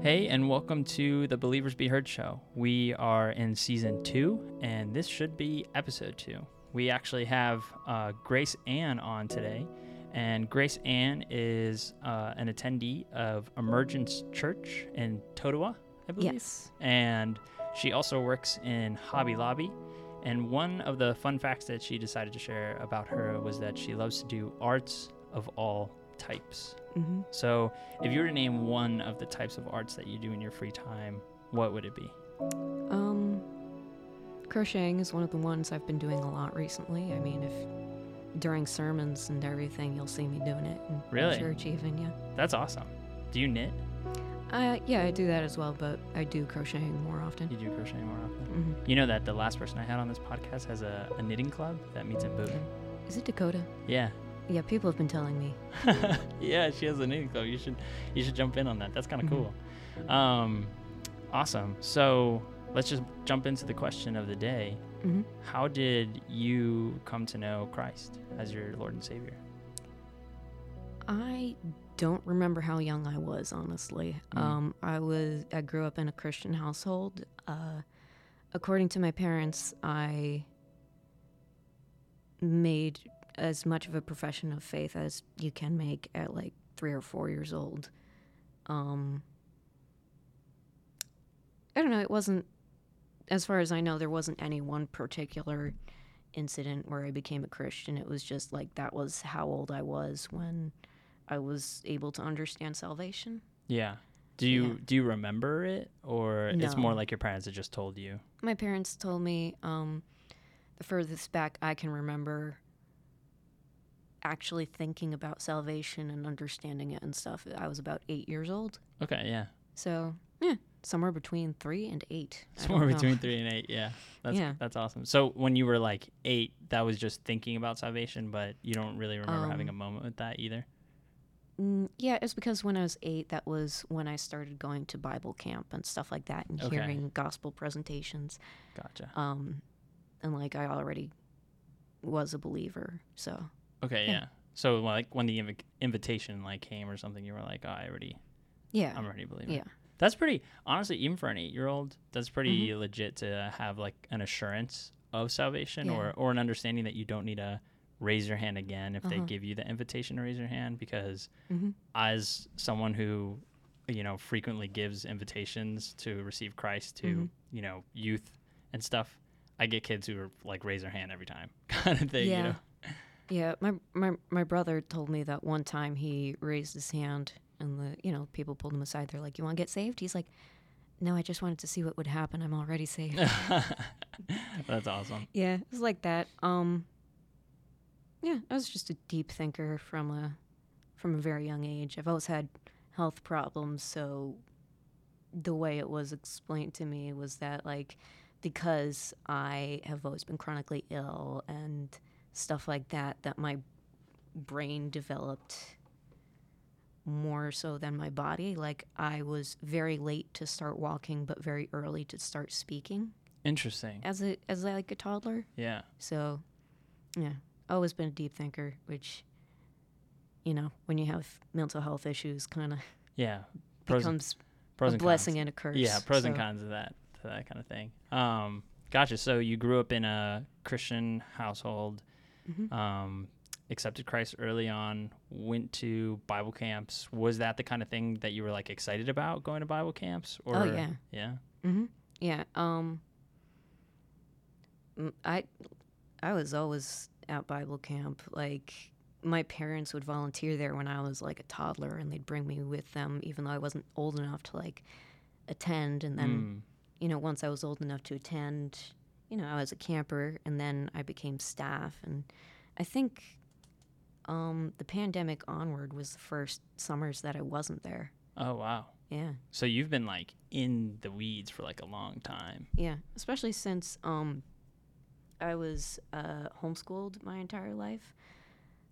Hey, and welcome to the Believers Be Heard show. We are in season two, and this should be episode two. We actually have uh, Grace Ann on today, and GraceAnn is uh, an attendee of Emergence Church in Totowa, I believe. Yes. And she also works in Hobby Lobby. And one of the fun facts that she decided to share about her was that she loves to do arts of all types. hmm So, if you were to name one of the types of arts that you do in your free time, what would it be? Um, crocheting is one of the ones I've been doing a lot recently. I mean, if during sermons and everything, you'll see me doing it in Really? church, even yeah. That's awesome. Do you knit? Uh, yeah, I do that as well, but I do crocheting more often. You do crochet more often. Mm-hmm. You know that the last person I had on this podcast has a, a knitting club that meets in Boone? Is it Dakota? Yeah. Yeah, people have been telling me. yeah, she has a knitting club. You should you should jump in on that. That's kind of Mhm. cool. Um, awesome. So let's just jump into the question of the day. hmm How did you come to know Christ as your Lord and Savior? I don't remember how young I was, honestly. Mm. Um, I was I grew up in a Christian household. Uh, according to my parents, I made as much of a profession of faith as you can make at like three or four years old. Um, I don't know. It wasn't, as far as I know, there wasn't any one particular incident where I became a Christian. It was just like that was how old I was when I was able to understand salvation. Yeah. Do you Yeah. do you remember it or it's more like your parents had just told you? My parents told me um, the furthest back I can remember actually thinking about salvation and understanding it and stuff. I was about eight years old. Okay, yeah. So, yeah, somewhere between three and eight. Somewhere between 3 and 8, yeah. That's Yeah. that's awesome. So when you were like 8, that was just thinking about salvation, but you don't really remember having a Um, moment with that either. Mm, yeah, it's because when I was eight, that was when I started going to Bible camp and stuff like that and Okay. hearing gospel presentations. Gotcha. Um, and like I already was a believer. So, Okay, yeah. yeah. So like when the invi- invitation like came or something, you were like, "Oh, I already yeah. I'm already a believer." yeah. That's pretty honestly, even for an 8-year-old, that's pretty Mm-hmm. legit to have like an assurance of salvation Yeah. or or an understanding that you don't need to raise your hand again if they Uh-huh. give you the invitation to raise your hand because hmm as someone who you know frequently gives invitations to receive Christ to Mhm. you know youth and stuff, I get kids who are like raise their hand every time kind of thing. You Yeah. know? Yeah, my, my my brother told me that one time he raised his hand and the you know people pulled him aside. They're like, "You want to get saved?" He's like, "No, I just wanted to see what would happen. I'm already saved." That's awesome. yeah, it was like that. Um, yeah, I was just a deep thinker from a from a very young age. I've always had health problems, so the way it was explained to me was that like because I have always been chronically ill and stuff like that, that my brain developed more so than my body. Like I was very late to start walking, but very early to start speaking Interesting. as a as like a toddler. Yeah. So, yeah, always been a deep thinker, which, you know, when you have mental health issues, kind of Yeah. Pros becomes pros a and blessing cons. and a curse. Yeah, pros and cons of that that kind of thing. Um, gotcha. So you grew up in a Christian household, mhm. um, accepted Christ early on, went to Bible camps. Was that the kind of thing that you were like excited about going to Bible camps? Or Oh, yeah. yeah. hmm Yeah. Um. I, I was always at Bible camp. Like my parents would volunteer there when I was like a toddler, and they'd bring me with them, even though I wasn't old enough to like attend. And then, Mm. you know, once I was old enough to attend, you know, I was a camper, and then I became staff. And I think, um, the pandemic onward was the first summers that I wasn't there. Oh wow. Yeah. So you've been like in the weeds for like a long time. Yeah, especially since um, I was uh, homeschooled my entire life.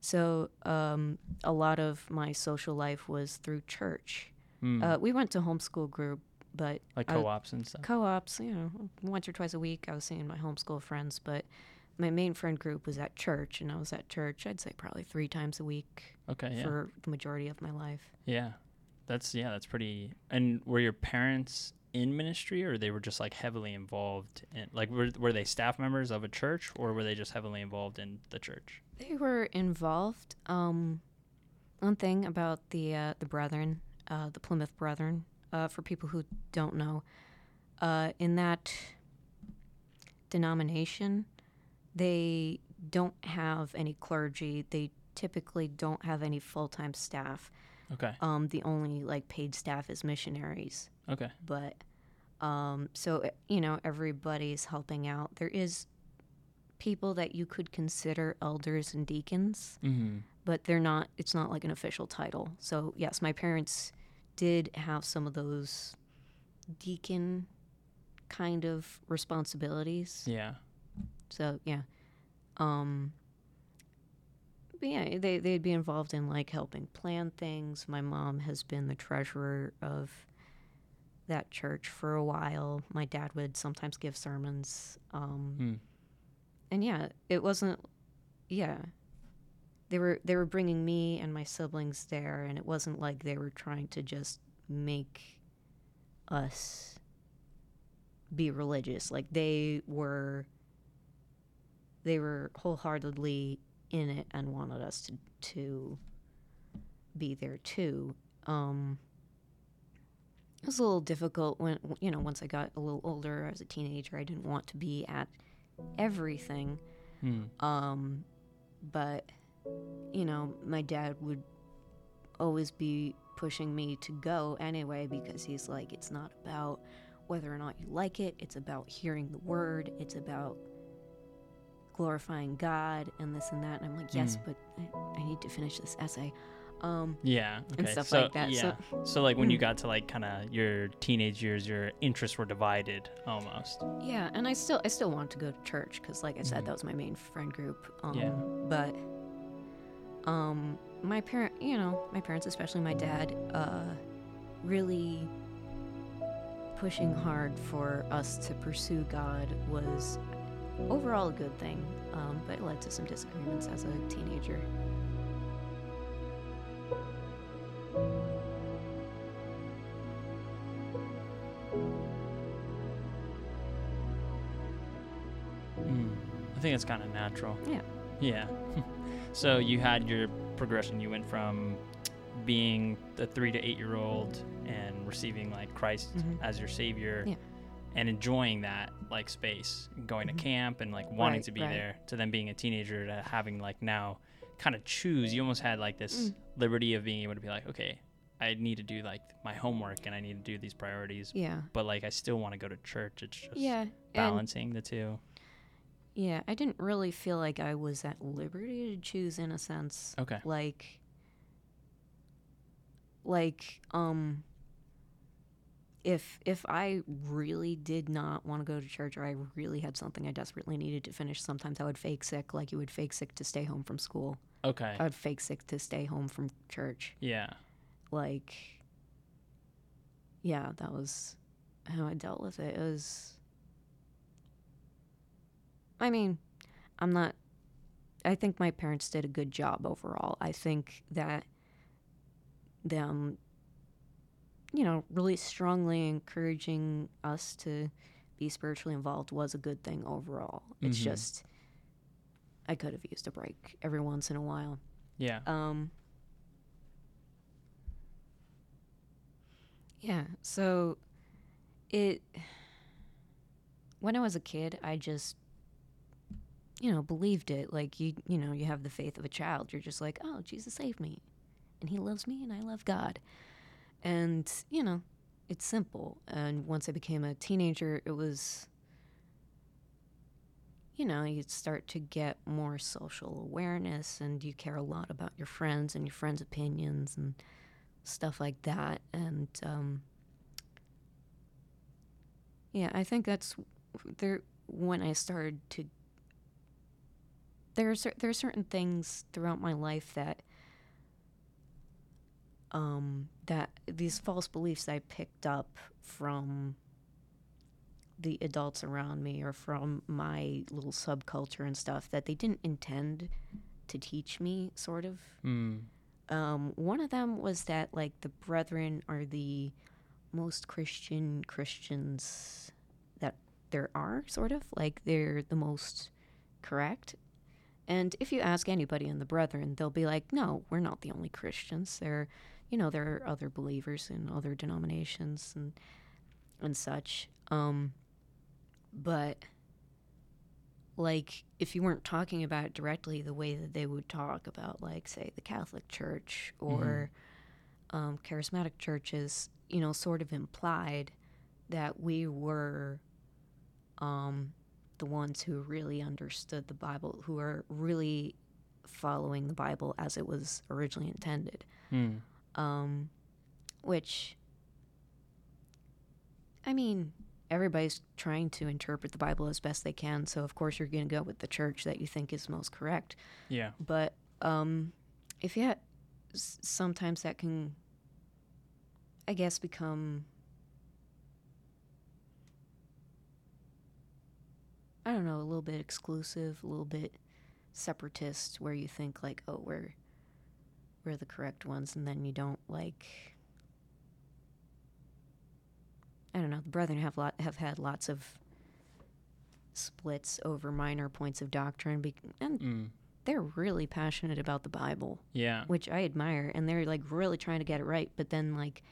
So um, a lot of my social life was through church. Mm. Uh, we went to homeschool group, but like co-ops and stuff. co-ops, you know, once or twice a week I was seeing my homeschool friends. But my main friend group was at church, and I was at church. I'd say probably three times a week okay. Yeah. for the majority of my life. yeah. That's yeah, that's pretty. And were your parents in ministry, or they were just like heavily involved in like were were they staff members of a church, or were they just heavily involved in the church? They were involved. Um, one thing about the uh, the Brethren, uh, the Plymouth Brethren, uh, for people who don't know, uh, in that denomination, they don't have any clergy. They typically don't have any full time staff. Okay. Um, the only like paid staff is missionaries. Okay. But um, so you know everybody's helping out. There is people that you could consider elders and deacons, Mm-hmm. but they're not. It's not like an official title. So yes, my parents did have some of those deacon kind of responsibilities. Yeah. So yeah, um, but yeah, they they'd be involved in like helping plan things. My mom has been the treasurer of that church for a while. My dad would sometimes give sermons. Um, Mm. and yeah, it wasn't. Yeah, they were they were bringing me and my siblings there, and it wasn't like they were trying to just make us be religious. Like they were they were wholeheartedly in it and wanted us to to be there too. Um, it was a little difficult when you know once I got a little older as a teenager. I didn't want to be at everything, Mm. um, but you know my dad would always be pushing me to go anyway because he's like it's not about whether or not you like it. It's about hearing the word. It's about glorifying God and this and that. And I'm like, yes, Mm. but I, I need to finish this essay. Um, Yeah. Okay. and stuff so, like that. Yeah. So So like when you Mm. got to like kind of your teenage years, your interests were divided almost. yeah, and I still I still want to go to church because, like I said, Mhm. that was my main friend group. Um, Yeah. But um, my parent, you know, my parents, especially my dad, uh, really pushing hard for us to pursue God was overall a good thing. Um, but it led to some disagreements as a teenager. Mm. I think it's kind of natural. Yeah. Yeah. so you had your progression. You went from being the three to eight year old and receiving like Christ Mhm. as your savior Yeah. and enjoying that like space, going Mhm. to camp and like wanting Right, to be right. there, to then being a teenager to having like now kind of choose. You almost had like this Mm. liberty of being able to be like, okay, I need to do like my homework and I need to do these priorities, Yeah. but like I still want to go to church. It's just Yeah. Balancing the two. Yeah, I didn't really feel like I was at liberty to choose in a sense. Okay. like like um if if I really did not want to go to church or I really had something I desperately needed to finish, sometimes I would fake sick like you would fake sick to stay home from school. Okay. I would fake sick to stay home from church. yeah. Like yeah, that was how I dealt with it. It was I mean, I'm not I think my parents did a good job overall. I think that them you know, really strongly encouraging us to be spiritually involved was a good thing overall. It's Mhm. just I could have used a break every once in a while. Yeah. Um Yeah, so it when I was a kid, I just you know, believed it. Like you you know, you have the faith of a child. You're just like, "Oh, Jesus saved me. And he loves me and I love God." And, you know, it's simple. And once I became a teenager, it was you know, you start to get more social awareness and you care a lot about your friends and your friends' opinions and stuff like that. And um, yeah, I think that's there when I started to. There are there are certain things throughout my life that um, that these false beliefs I picked up from the adults around me or from my little subculture and stuff that they didn't intend to teach me, sort of. Mm. Um, one of them was that like the brethren are the most Christian Christians that there are, sort of like they're the most correct. And if you ask anybody in the brethren, they'll be like, "No, we're not the only Christians. There, you know, there are other believers in other denominations and and such." Um, but like if you weren't talking about it directly the way that they would talk about like say the catholic church or um, charismatic churches you know sort of implied that we were um, the ones who really understood the bible who are really following the bible as it was originally intended Hmm. um, which I mean, everybody's trying to interpret the Bible as best they can, so of course you're going to go with the church that you think is most correct. Yeah. But um, if you had, sometimes that can, I guess, become. I don't know, a little bit exclusive, a little bit separatist, where you think like, oh, we're we're the correct ones, and then you don't like. I don't know. The brethren have lot have had lots of splits over minor points of doctrine, be- and Mm. they're really passionate about the Bible, Yeah. which I admire, and they're like really trying to get it right. But then like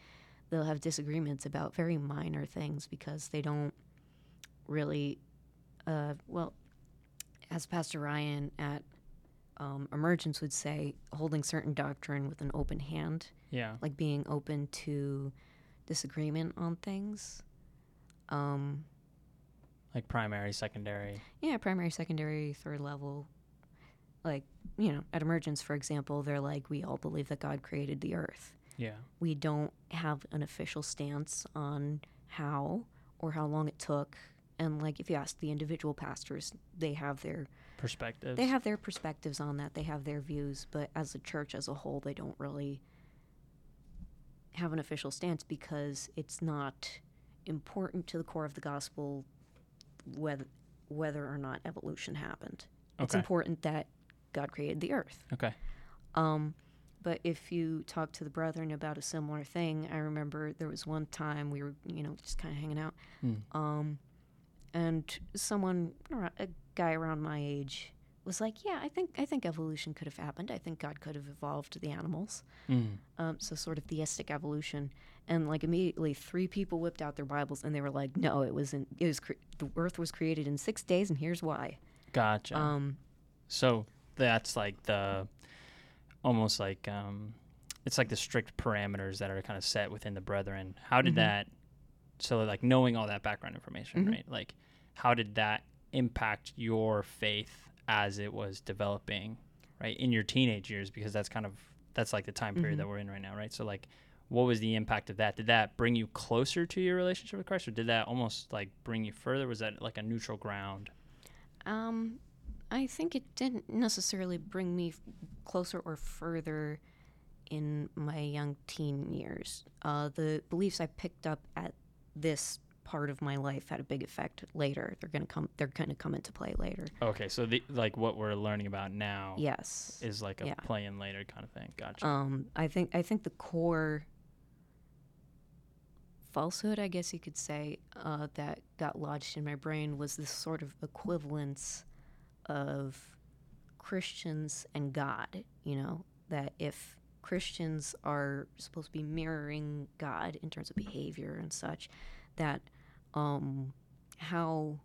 they'll have disagreements about very minor things because they don't really, uh, well, as Pastor Ryan at um, Emergence would say, holding certain doctrine with an open hand, Yeah. like being open to disagreement on things. Um, Like primary, secondary. Yeah, primary, secondary, third level. Like, you know, at Emergence, for example, they're like, we all believe that God created the earth. Yeah. We don't have an official stance on how or how long it took. And like, if you ask the individual pastors, they have their Perspectives. they have their perspectives on that. They have their views, but as a church as a whole, they don't really have an official stance because it's not important to the core of the gospel whether whether or not evolution happened. It's important that God created the earth. Okay. Um, but if you talk to the brethren about a similar thing, I remember there was one time we were, you know, just kind of hanging out, Mm. um, and someone, a guy around my age, was like, "Yeah, I think I think evolution could have happened. I think God could have evolved the animals, Mm. um, so sort of theistic evolution." And like immediately, three people whipped out their Bibles and they were like, "No, it wasn't. It was cre- the Earth was created in six days, and here's why." Gotcha. Um, So that's like the almost like um it's like the strict parameters that are kind of set within the brethren. How did Mhm. that so like knowing all that background information, Mhm. right? Like how did that impact your faith as it was developing, right? In your teenage years because that's kind of that's like the time period Mhm. that we're in right now, right? So like what was the impact of that? Did that bring you closer to your relationship with Christ or did that almost like bring you further? Was that like a neutral ground? Um, I think it didn't necessarily bring me f- closer or further in my young teen years. Uh, the beliefs I picked up at this part of my life had a big effect later. They're gonna come. They're gonna come into play later. Okay, so the like what we're learning about now Yes. is like a Yeah. play in later kind of thing. Gotcha. Um, I think I think the core falsehood, I guess you could say, uh, that got lodged in my brain was this sort of equivalence of Christians and God. You know that if Christians are supposed to be mirroring God in terms of behavior and such, that um, how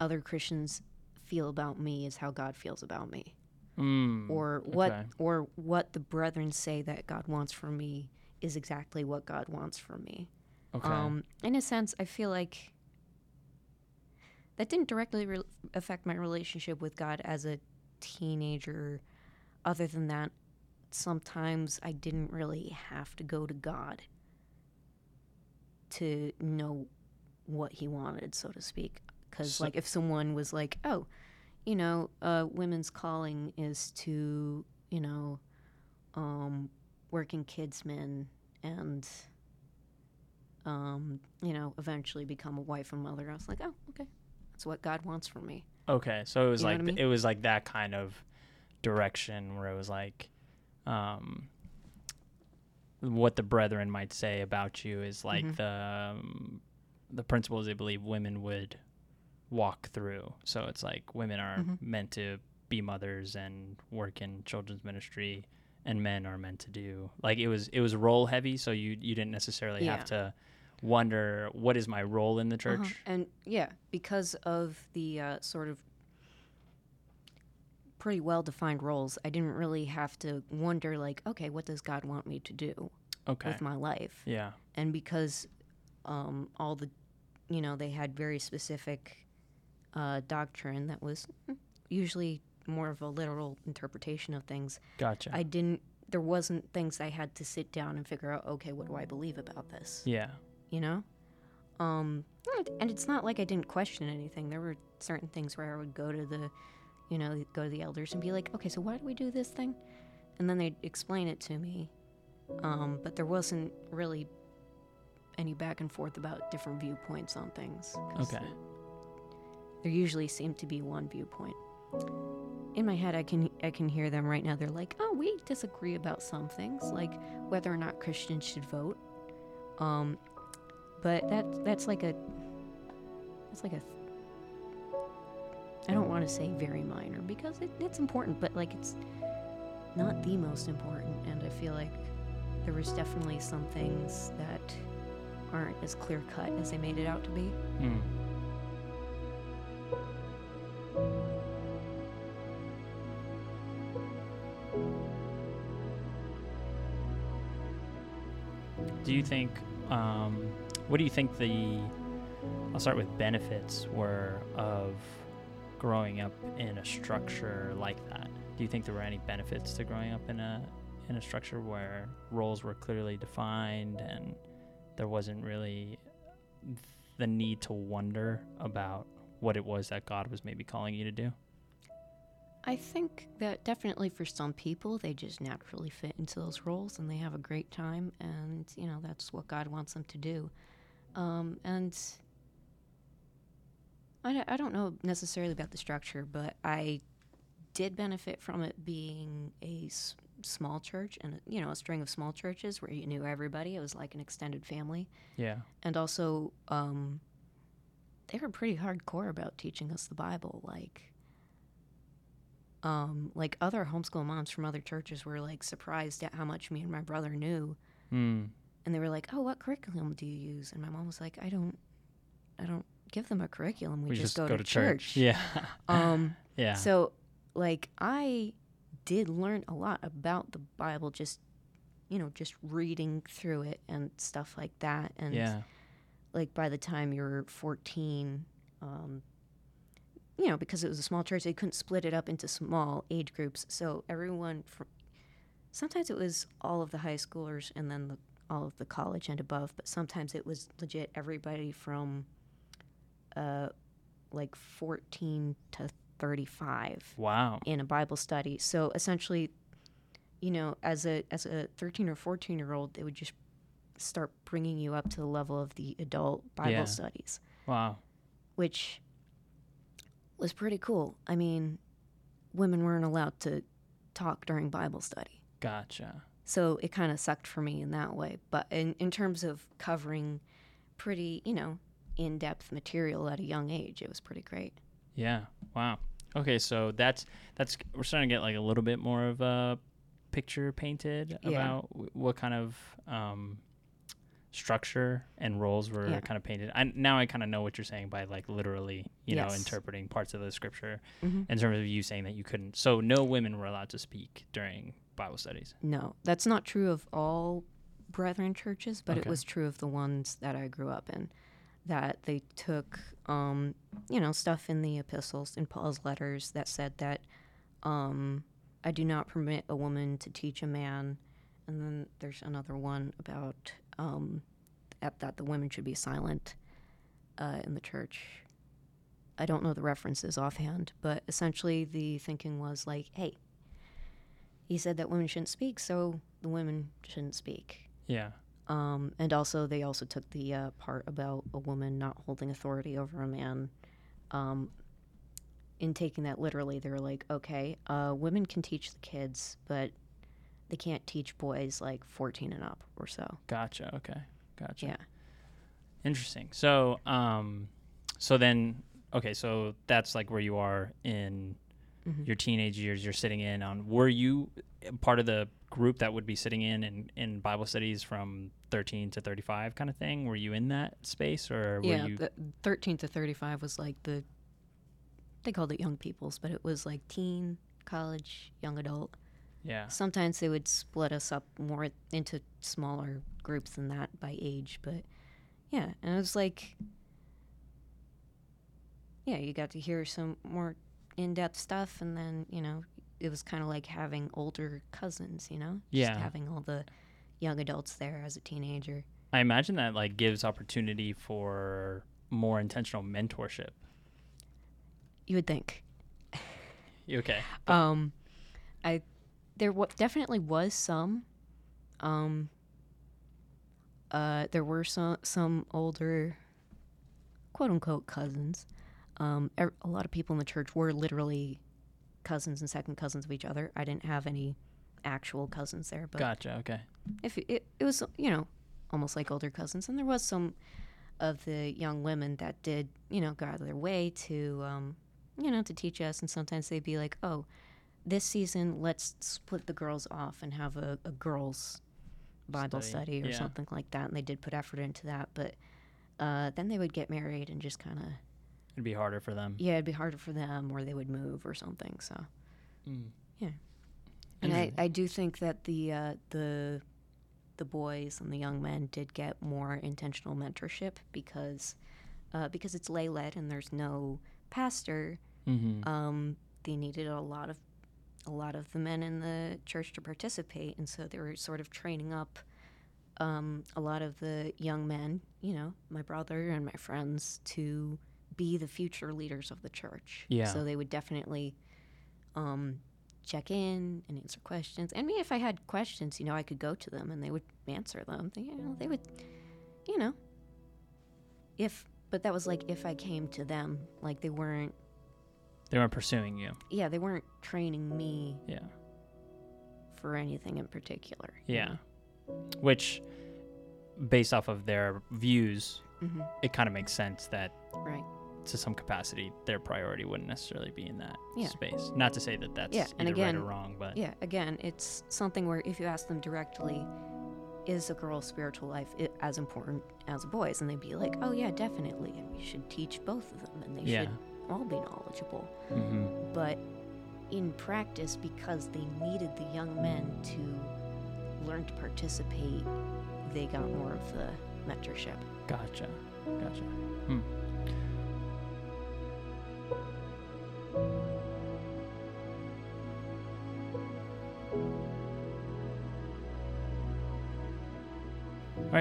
other Christians feel about me is how God feels about me Mm, or what okay. or what the brethren say that God wants from me is exactly what God wants from me. okay. Um, in a sense, I feel like that didn't directly re- affect my relationship with God as a teenager. Other than that, sometimes I didn't really have to go to God to know what He wanted, so to speak. Because, So- like, if someone was like, "Oh, you know, uh, women's calling is to, you know, um, working kidsmen and, um, you know, eventually become a wife and mother. I was like, oh, okay, that's what God wants from me. okay, so it was you like I mean? it was like that kind of direction where it was like um, what the brethren might say about you is like Mhm. the um, the principles they believe women would walk through. So it's like women are Mhm. meant to be mothers and work in children's ministry, and men are meant to do like it was it was role heavy. So you you didn't necessarily Yeah. have to wonder what is my role in the church. Uh-huh. And yeah, because of the uh, sort of pretty well defined roles, I didn't really have to wonder, like, okay, what does God want me to do Okay. with my life? Yeah. And because um, all the, you know, they had very specific uh, doctrine that was usually more of a literal interpretation of things, Gotcha. I didn't, there wasn't things I had to sit down and figure out, okay, what do I believe about this? yeah. you know um and- and it's not like i didn't question anything there were certain things where i would go to the you know go to the elders and be like okay so why do we do this thing and then they'd explain it to me um but there wasn't really any back and forth about different viewpoints on things. Okay. there usually seemed to be one viewpoint in my head i can i can hear them right now they're like oh we disagree about some things like whether or not christians should vote um but that that's like a it's like a i don't want to say very minor because it, it's important but like it's not the most important and i feel like there was definitely some things that aren't as clear cut as they made it out to be Hmm. Do you think, um, what do you think the, I'll start with benefits were of growing up in a structure like that? Do you think there were any benefits to growing up in a, in a structure where roles were clearly defined and there wasn't really the need to wonder about what it was that God was maybe calling you to do? I think that definitely for some people, they just naturally fit into those roles and they have a great time, and you know that's what God wants them to do. Um, and I, don't- I don't know necessarily about the structure, but I did benefit from it being a s- small church and you know a string of small churches where you knew everybody. It was like an extended family, Yeah. and also um, they were pretty hardcore about teaching us the Bible, like um, like other homeschool moms from other churches were like surprised at how much me and my brother knew, Hmm. and they were like, "Oh, what curriculum do you use?" And my mom was like, "I don't, I don't give them a curriculum. We, just, go, to, church." Yeah. Um, yeah. so like I did learn a lot about the Bible, just you know, just reading through it and stuff like that, and yeah. like by the time you're 14 um, you know because it was a small church they couldn't split it up into small age groups so everyone from sometimes it was all of the high schoolers and then the, all of the college and above but sometimes it was legit everybody from uh, like 14 to 35 Wow. in a Bible study. So essentially, you know, as a as a 13 or 14 year old, they would just start bringing you up to the level of the adult Bible Yeah. studies, Wow. which was pretty cool. I mean, women weren't allowed to talk during Bible study. Gotcha. So it kind of sucked for me in that way. But in, in terms of covering pretty, you know, in depth material at a young age, it was pretty great. Yeah. Wow. Okay, so that's that's we're starting to get like a little bit more of a picture painted Yeah. about w- what kind of um, structure and roles were Yeah. kind of painted. I now I kind of know what you're saying by like literally, you know, interpreting parts of the scripture Mhm. in terms of you saying that you couldn't. So no women were allowed to speak during Bible studies. No, that's not true of all brethren churches, but Okay. it was true of the ones that I grew up in. That they took, um, you know, stuff in the epistles, in Paul's letters, that said that um, I do not permit a woman to teach a man. And then there's another one about um, at that the women should be silent uh, in the church. I don't know the references offhand, but essentially the thinking was like, hey, he said that women shouldn't speak, so the women shouldn't speak. Yeah. Um, and also, they also took the uh, part about a woman not holding authority over a man. Um, in taking that literally, they were like, okay, uh, women can teach the kids, but they can't teach boys like 14 and up or so. Gotcha. Okay. Gotcha. Yeah. Interesting. So, um, so then, okay, so that's like where you are in Mhm. your teenage years. You're sitting in on. Were you part of the group that would be sitting in in, in Bible studies from 13 to 35 kind of thing? Were you in that space, or were yeah, you? the 13 to 35 was like the they called it young people's, but it was like teen, college, young adult. yeah. Sometimes they would split us up more into smaller groups than that by age, but yeah, and it was like yeah, you got to hear some more in-depth stuff and then, you know, it was kind of like having older cousins, you know? Yeah. Just having all the young adults there as a teenager. I imagine that like gives opportunity for more intentional mentorship. You would think. You okay. Um, I there w- definitely was some. Um, uh, there were some some older, quote unquote cousins. Um, a lot of people in the church were literally cousins and second cousins of each other. I didn't have any actual cousins there, but Gotcha. Okay. if it, it, was you know almost like older cousins and there was some of the young women that did you know go out of their way to um, you know to teach us and sometimes they'd be like oh this season let's split the girls off and have a, a girls bible Study, study, or yeah. something like that and they did put effort into that but uh, then they would get married and just kind of It'd be harder for them. yeah it'd be harder for them or they would move or something so Mm. Yeah. and I, I do think that the uh, the the boys and the young men did get more intentional mentorship because uh, because it's lay led and there's no pastor. Mm-hmm. Um, they needed a lot of a lot of the men in the church to participate, and so they were sort of training up um, a lot of the young men, you know, my brother and my friends, to be the future leaders of the church. Yeah. So they would definitely um, check in and answer questions. And me, if I had questions, you know, I could go to them and they would answer them. They, you know, they would, you know, if. But that was like if I came to them, like they weren't. They weren't pursuing you. Yeah, they weren't training me Yeah. for anything in particular. Yeah. know? Which, based off of their views, Mhm. it kind of makes sense that Right. To some capacity their priority wouldn't necessarily be in that Yeah. space. Not to say that that's Yeah, and either right again- or wrong, but Yeah, again, it's something where if you ask them directly, is a girl's spiritual life as important as a boy's? And they'd be like, oh, yeah, definitely. And we should teach both of them and they Yeah. should all be knowledgeable. Mhm. But in practice, because they needed the young men to learn to participate, they got more of the mentorship. gotcha, gotcha. Hmm.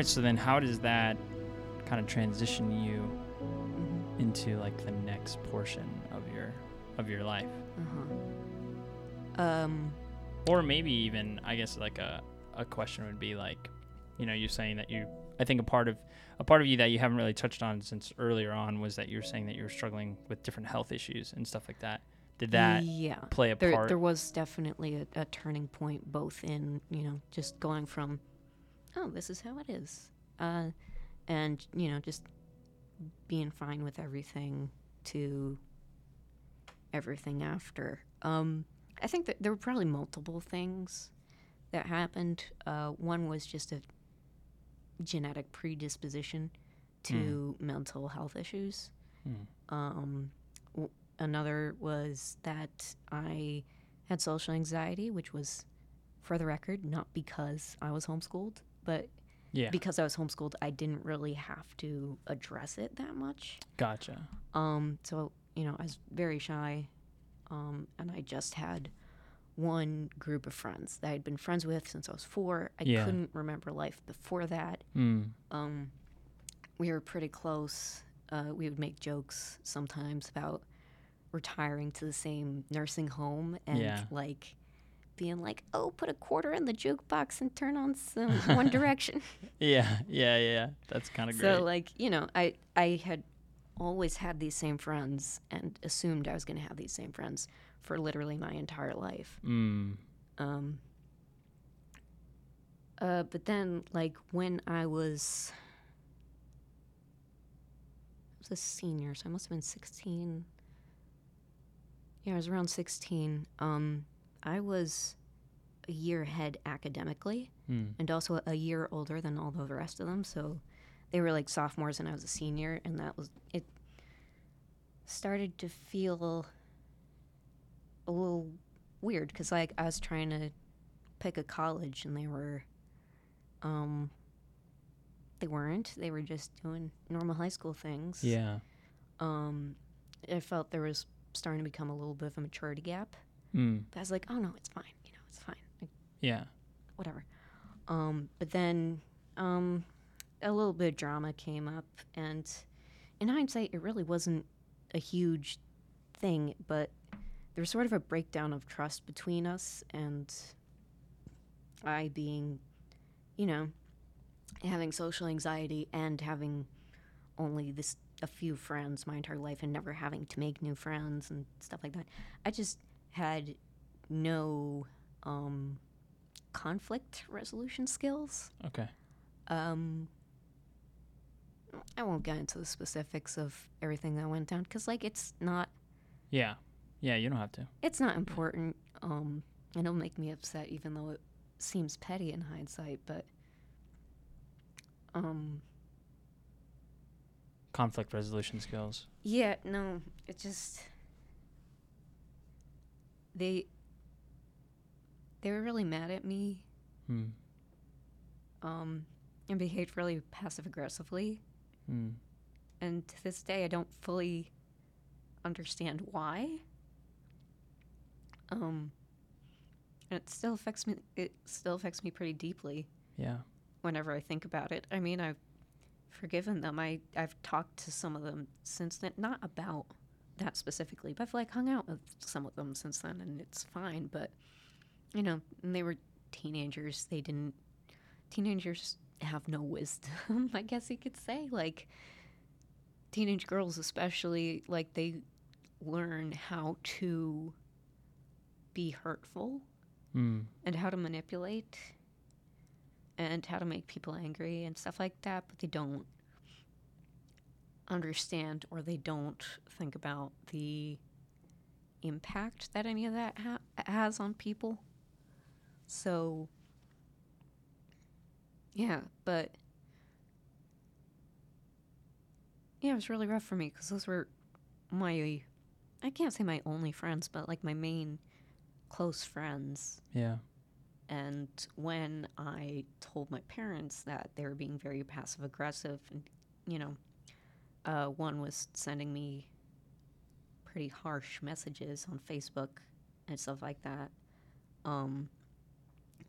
Right, so then how does that kind of transition you hmm into like the next portion of your of your life? Uh-huh. Um, or maybe even i guess like a, a question would be like you know you're saying that you i think a part of a part of you that you haven't really touched on since earlier on was that you're saying that you were struggling with different health issues and stuff like that did that yeah. play a there, part there was definitely a, a turning point both in you know just going from oh this is how it is. Uh, and you know just being fine with everything to everything after. Um, i think that there were probably multiple things that happened. Uh, one was just a genetic predisposition to mental health issues. Hmm. um, w- another was that I had social anxiety, which was, for the record, not because I was homeschooled, but yeah because I was homeschooled, I didn't really have to address it that much. gotcha Um, so you know, I was very shy, um, and I just had one group of friends that I'd been friends with since I was four. I Yeah. couldn't remember life before that. mm. Um, we were pretty close. Uh, we would make jokes sometimes about retiring to the same nursing home and Yeah. like being like, "Oh, put a quarter in the jukebox and turn on some One Direction." yeah yeah yeah that's kind of great so like you know, I I had always had these same friends and assumed I was going to have these same friends for literally my entire life. mm. Um, Uh, but then, like, when I was, I was a senior, so I must have been 16. Yeah, I was around 16. Um, I was a year ahead academically Hmm. and also a year older than all the rest of them. So they were like sophomores and I was a senior, and that was it. Started to feel a little weird because like I was trying to pick a college and they were, um, they weren't. They were just doing normal high school things. Yeah. Um, I felt there was starting to become a little bit of a maturity gap. But I was like, oh no, it's fine. You know, it's fine. Like, Yeah. whatever. Um, but then um, a little bit of drama came up, and in hindsight, it really wasn't a huge thing, but there was sort of a breakdown of trust between us, and I being, you know, having social anxiety and having only this a few friends my entire life and never having to make new friends and stuff like that. I just had no um, conflict resolution skills. Okay. Um, I won't get into the specifics of everything that went down because, like, it's not Yeah. Yeah. You don't have to. it's not important. Um, and it'll make me upset, even though it seems petty in hindsight. But um, Conflict resolution skills. yeah, no, it just they they were really mad at me Hmm. um, and behaved really passive aggressively. Hmm. And to this day, I don't fully understand why. Um, and it still affects me. It still affects me pretty deeply Yeah. whenever I think about it. I mean, I've forgiven them. I I've talked to some of them since then, not about that specifically, but I've like hung out with some of them since then, and it's fine. But you know, and they were teenagers. They didn't. Teenagers have no wisdom, I guess you could say. Like teenage girls, especially, like they learn how to be hurtful Hmm. and how to manipulate and how to make people angry and stuff like that, but they don't understand or they don't think about the impact that any of that ha- has on people. So, yeah, but yeah, it was really rough for me because those were my, I can't say my only friends, but like my main close friends. Yeah. And when I told my parents that they were being very passive aggressive, and you know, uh, one was sending me pretty harsh messages on Facebook and stuff like that. Um,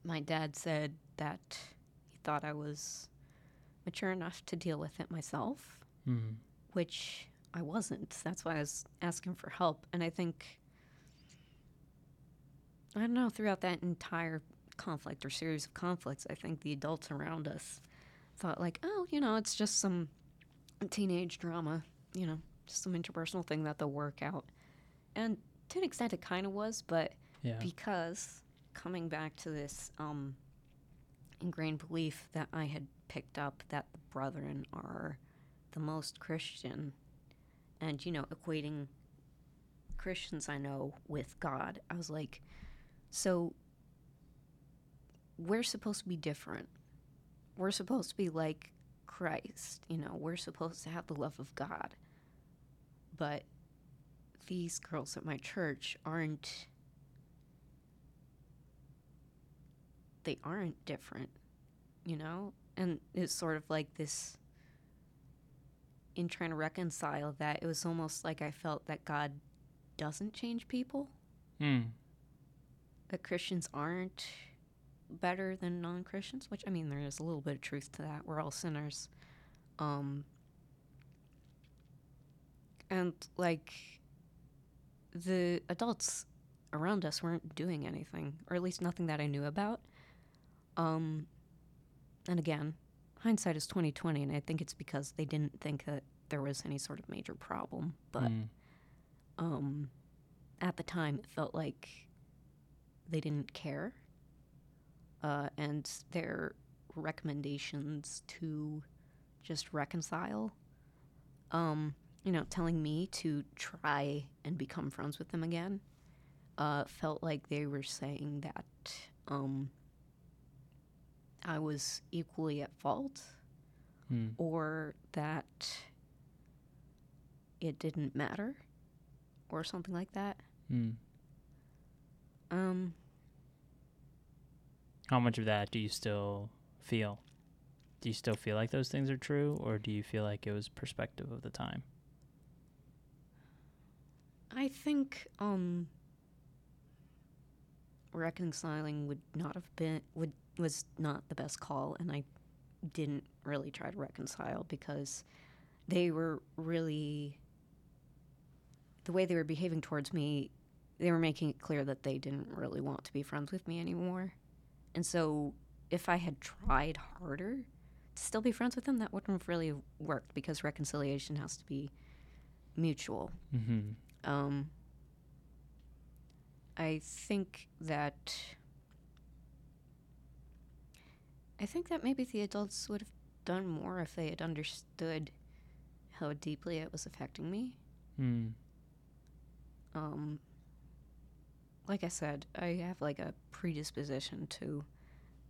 my dad said that he thought I was mature enough to deal with it myself, Hmm. which I wasn't. That's why I was asking for help. And I think, I don't know, throughout that entire conflict or series of conflicts, I think the adults around us thought, like, oh, you know, it's just some teenage drama, you know, just some interpersonal thing that they'll work out. And to an extent, it kind of was, but Yeah. because coming back to this um, ingrained belief that I had picked up that the brethren are the most Christian, and you know, equating Christians I know with God, I was like, so we're supposed to be different. We're supposed to be like Christ, you know, we're supposed to have the love of God. But these girls at my church aren't they aren't different, you know? And it's sort of like this in trying to reconcile that, it was almost like I felt that God doesn't change people, Hmm. that Christians aren't better than non Christians, which I mean, there is a little bit of truth to that. We're all sinners. Um, and like the adults around us weren't doing anything, or at least nothing that I knew about. Um, and again, hindsight is twenty twenty, and I think it's because they didn't think that there was any sort of major problem. But Hmm. um, at the time, it felt like they didn't care, uh, and their recommendations to just reconcile. Um, you know, telling me to try and become friends with them again. Uh, felt like they were saying that um, I was equally at fault Hmm. or that it didn't matter or something like that. Hmm. Um, How much of that do you still feel? Do you still feel like those things are true, or do you feel like it was perspective of the time? I think um reconciling would not have been would was not the best call and I didn't really try to reconcile because they were really the way they were behaving towards me they were making it clear that they didn't really want to be friends with me anymore. And so if I had tried harder to still be friends with them that wouldn't have really worked because reconciliation has to be mutual. Mm-hmm. Um, I think that I think that maybe the adults would have done more if they had understood how deeply it was affecting me. Hmm. Um, like I said, I have like a predisposition to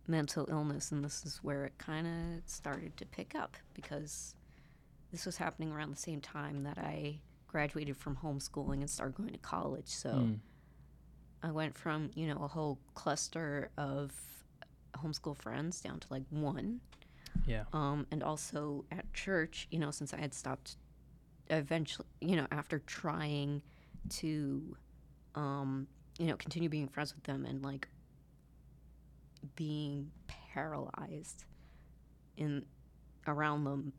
mental illness, and this is where it kind of started to pick up because this was happening around the same time that I graduated from homeschooling and started going to college. So Hmm. I went from, you know, a whole cluster of homeschool friends down to like one. Yeah. Um, and also at church, you know, since I had stopped eventually, you know, after trying to, um, you know, continue being friends with them and like being paralyzed in around them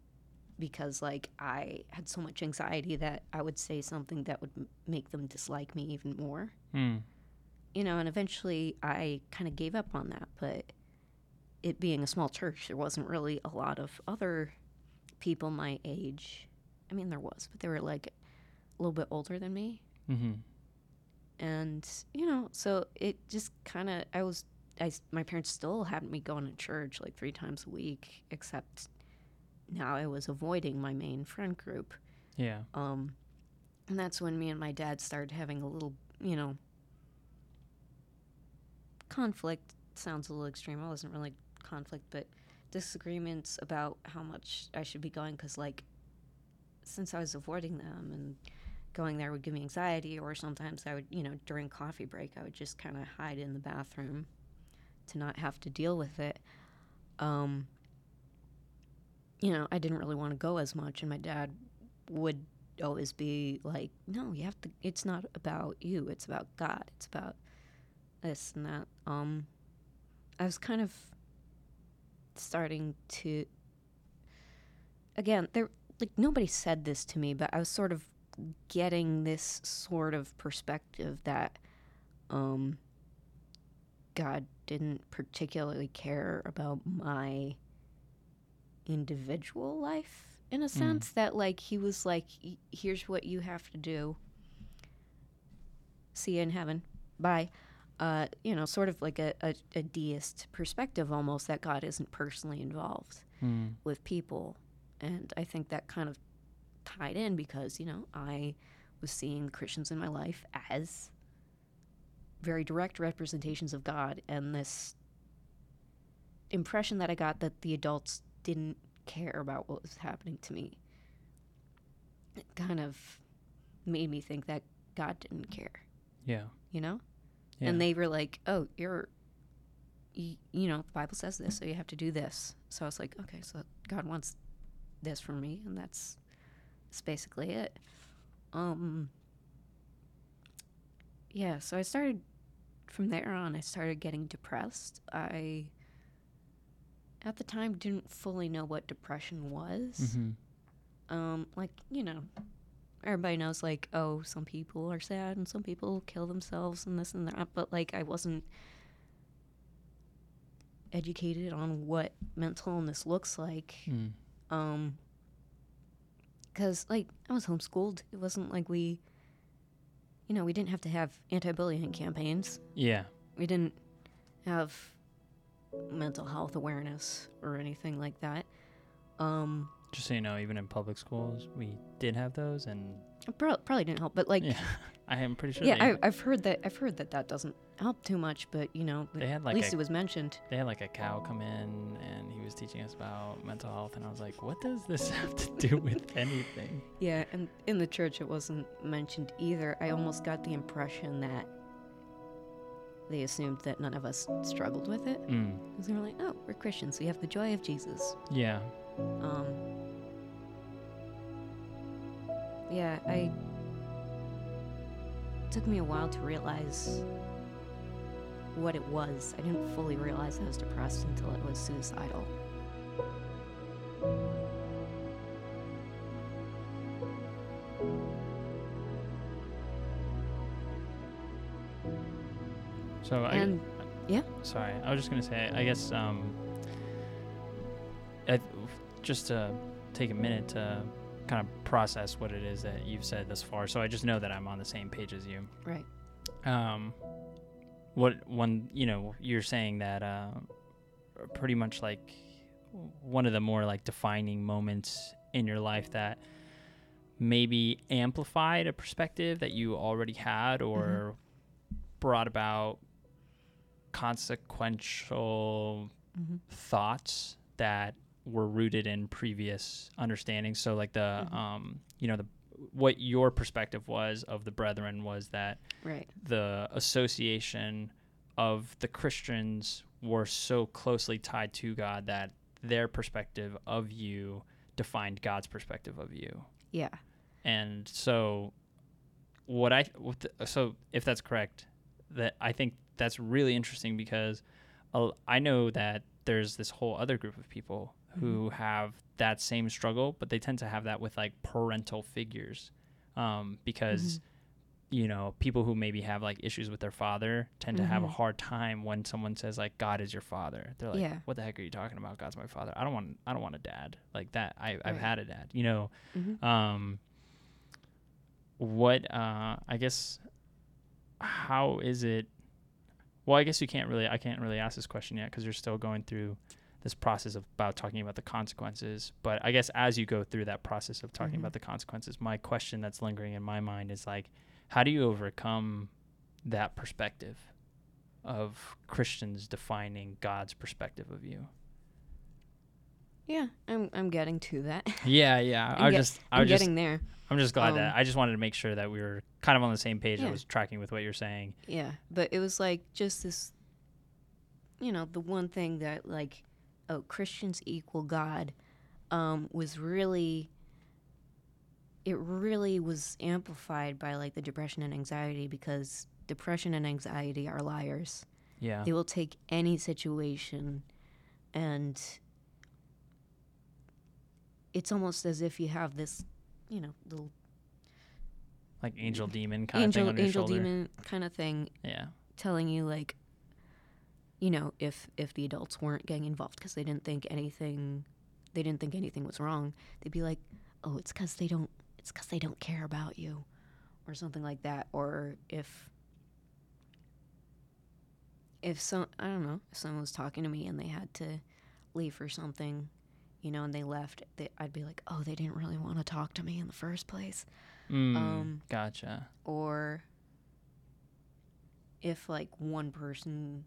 because like I had so much anxiety that I would say something that would m- make them dislike me even more Hmm. you know, and eventually I kind of gave up on that. But it being a small church, there wasn't really a lot of other people my age. I mean, there was, but they were like a little bit older than me. Mm-hmm. And, you know, so it just kind of, I was, I, my parents still had me going to church like three times a week, except now I was avoiding my main friend group. Yeah. Um, and that's when me and my dad started having a little, you know, conflict. Sounds a little extreme. It wasn't really conflict, but disagreements about how much I should be going because, like, since I was avoiding them and going there would give me anxiety, or sometimes I would, you know, during coffee break, I would just kind of hide in the bathroom to not have to deal with it. Um, you know, I didn't really want to go as much, and my dad would always be like, "No, you have to. It's not about you. It's about God. It's about this and that." Um, I was kind of starting to. Again, there like nobody said this to me, but I was sort of getting this sort of perspective that um, God didn't particularly care about my individual life in a sense that like he was like here's what you have to do. See you in heaven. Bye. Uh, you know sort of like a, a, a deist perspective almost that god isn't personally involved Hmm. with people. And i think that kind of tied in because you know i was seeing christians in my life as very direct representations of god and this impression that i got that the adults didn't care about what was happening to me it kind of made me think that god didn't care Yeah. you know Yeah. and they were like oh you're you, you know the bible says this so you have to do this so i was like okay so god wants this from me and that's that's basically it um yeah so i started from there on i started getting depressed i at the time didn't fully know what depression was Mm-hmm. um like you know everybody knows like oh some people are sad and some people kill themselves and this and that but like i wasn't educated on what mental illness looks like Mm. um because like i was homeschooled it wasn't like we you know we didn't have to have anti-bullying campaigns Yeah. we didn't have mental health awareness or anything like that. Um, Just so you know, even in public schools, we did have those, and it pro- probably didn't help, but like, yeah, I am pretty sure. yeah, I, I've heard that. I've heard that that doesn't help too much, but you know, they had at like least a, it was mentioned. they had like a cow come in, and he was teaching us about mental health, and I was like, what does this have to do with anything? Yeah, and in the church it wasn't mentioned either. I almost got the impression that they assumed that none of us struggled with it. Mm, Because they were like, oh, we're Christians. We have the joy of Jesus. yeah, Um, yeah, I. It took me a while to realize what it was. I didn't fully realize I was depressed until it was suicidal. so I, And Sorry, I was just gonna say. I guess um, I, just to take a minute to kind of process what it is that you've said thus far, so I just know that I'm on the same page as you. right, Um, what one you know you're saying that uh, pretty much like one of the more like defining moments in your life that maybe amplified a perspective that you already had or brought about consequential mm-hmm. thoughts that were rooted in previous understandings so like the Mhm. um you know the what your perspective was of the brethren was that right, the association of the Christians were so closely tied to God that their perspective of you defined God's perspective of you. yeah, And so what I what the- so if that's correct, that I think that's really interesting because uh, I know that there's this whole other group of people who have that same struggle, but they tend to have that with like parental figures, um, because you know people who maybe have like issues with their father tend to have a Mhm. hard time when someone says like God is your father. They're like, Yeah. what the heck are you talking about? God's my father. I don't want I don't want a dad like that. I I've Right. had a dad. You know, hmm um what uh i guess how is it well i guess you can't really i can't really ask this question yet because you're still going through this process of about talking about the consequences but i guess as you go through that process of talking Mhm. about the consequences my question that's lingering in my mind is like how do you overcome that perspective of christians defining god's perspective of you yeah. I'm I'm getting to that. yeah yeah I'm i get- just i I'm was just getting there. I'm just glad Um, that I just wanted to make sure that we were kind of on the same page. I was tracking with what you're saying. Yeah, but it was like just this, you know, the one thing that like, oh, Christians equal God, um, was really. It really was amplified by like the depression and anxiety because depression and anxiety are liars. Yeah. They will take any situation, and it's almost as if you have this, you know, little Like angel demon kind angel of thing on your angel shoulder. demon kind of thing Yeah. telling you like you know if if the adults weren't getting involved because they didn't think anything they didn't think anything was wrong they'd be like oh it's because they don't it's because they don't care about you or something like that or if if some i don't know if someone was talking to me and they had to leave for something you know and they left they, i'd be like oh they didn't really want to talk to me in the first place Mm, Um, gotcha. or if like one person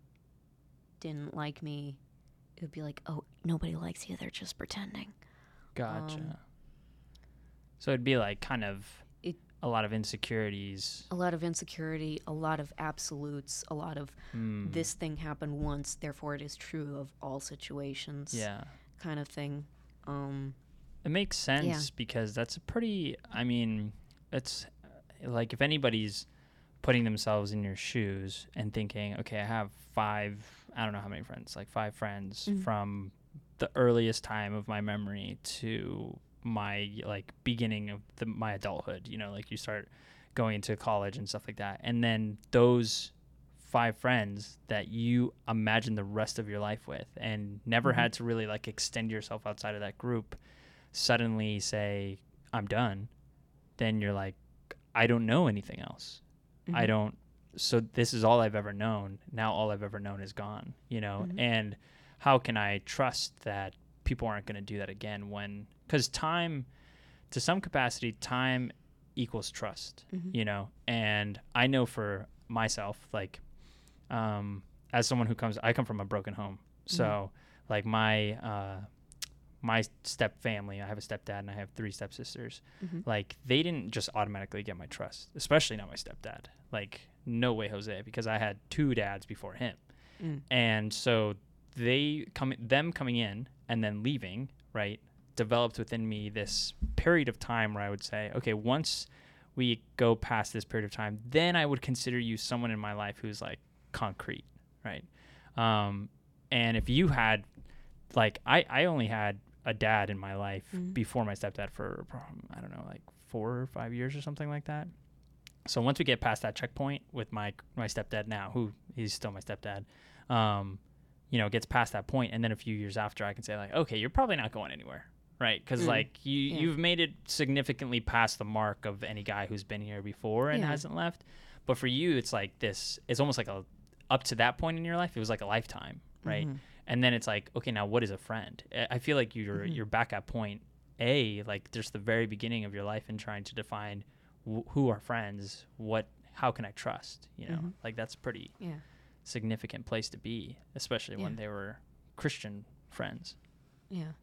didn't like me it would be like oh nobody likes you they're just pretending Gotcha. um, so it'd be like kind of It- a lot of insecurities. a lot of insecurity a lot of absolutes a lot of Mm, this thing happened once therefore it is true of all situations Yeah. kind of thing um It makes sense because that's a pretty. I mean, it's like if anybody's putting themselves in your shoes and thinking, okay, I have five. I don't know how many friends, like five friends Mhm. from the earliest time of my memory to my like beginning of the, my adulthood. You know, like you start going into college and stuff like that, and then those five friends that you imagine the rest of your life with and never Mhm. had to really like extend yourself outside of that group suddenly say i'm done then you're like i don't know anything else i mhm. don't so this is all i've ever known now all i've ever known is gone you know Mhm. and how can I trust that people aren't going to do that again when because time to some capacity time equals trust Mhm. you know and i know for myself like um as someone who comes i come from a broken home so like my uh my step family i have a stepdad and i have three stepsisters Mhm. like they didn't just automatically get my trust especially not my stepdad like no way jose because i had two dads before him Mm. and so they come them coming in and then leaving right developed within me this period of time where i would say okay once we go past this period of time then i would consider you someone in my life who's like concrete right um, and if you had like I, I only had a dad in my life Mhm. before my stepdad for um, i don't know like four or five years or something like that so once we get past that checkpoint with my my stepdad now who he's still my stepdad um, you know gets past that point and then a few years after i can say like okay you're probably not going anywhere right because Mm. like you Yeah. you've made it significantly past the mark of any guy who's been here before and Yeah. hasn't left but for you it's like this it's almost like a up to that point in your life it was like a lifetime right Mhm. And then it's like okay now what is a friend I- feel like you're Mhm. you're back at point a like just the very beginning of your life and trying to define wh- who are friends what how can i trust you know Mhm. like that's pretty Yeah. significant place to be especially when they were christian friends Yeah.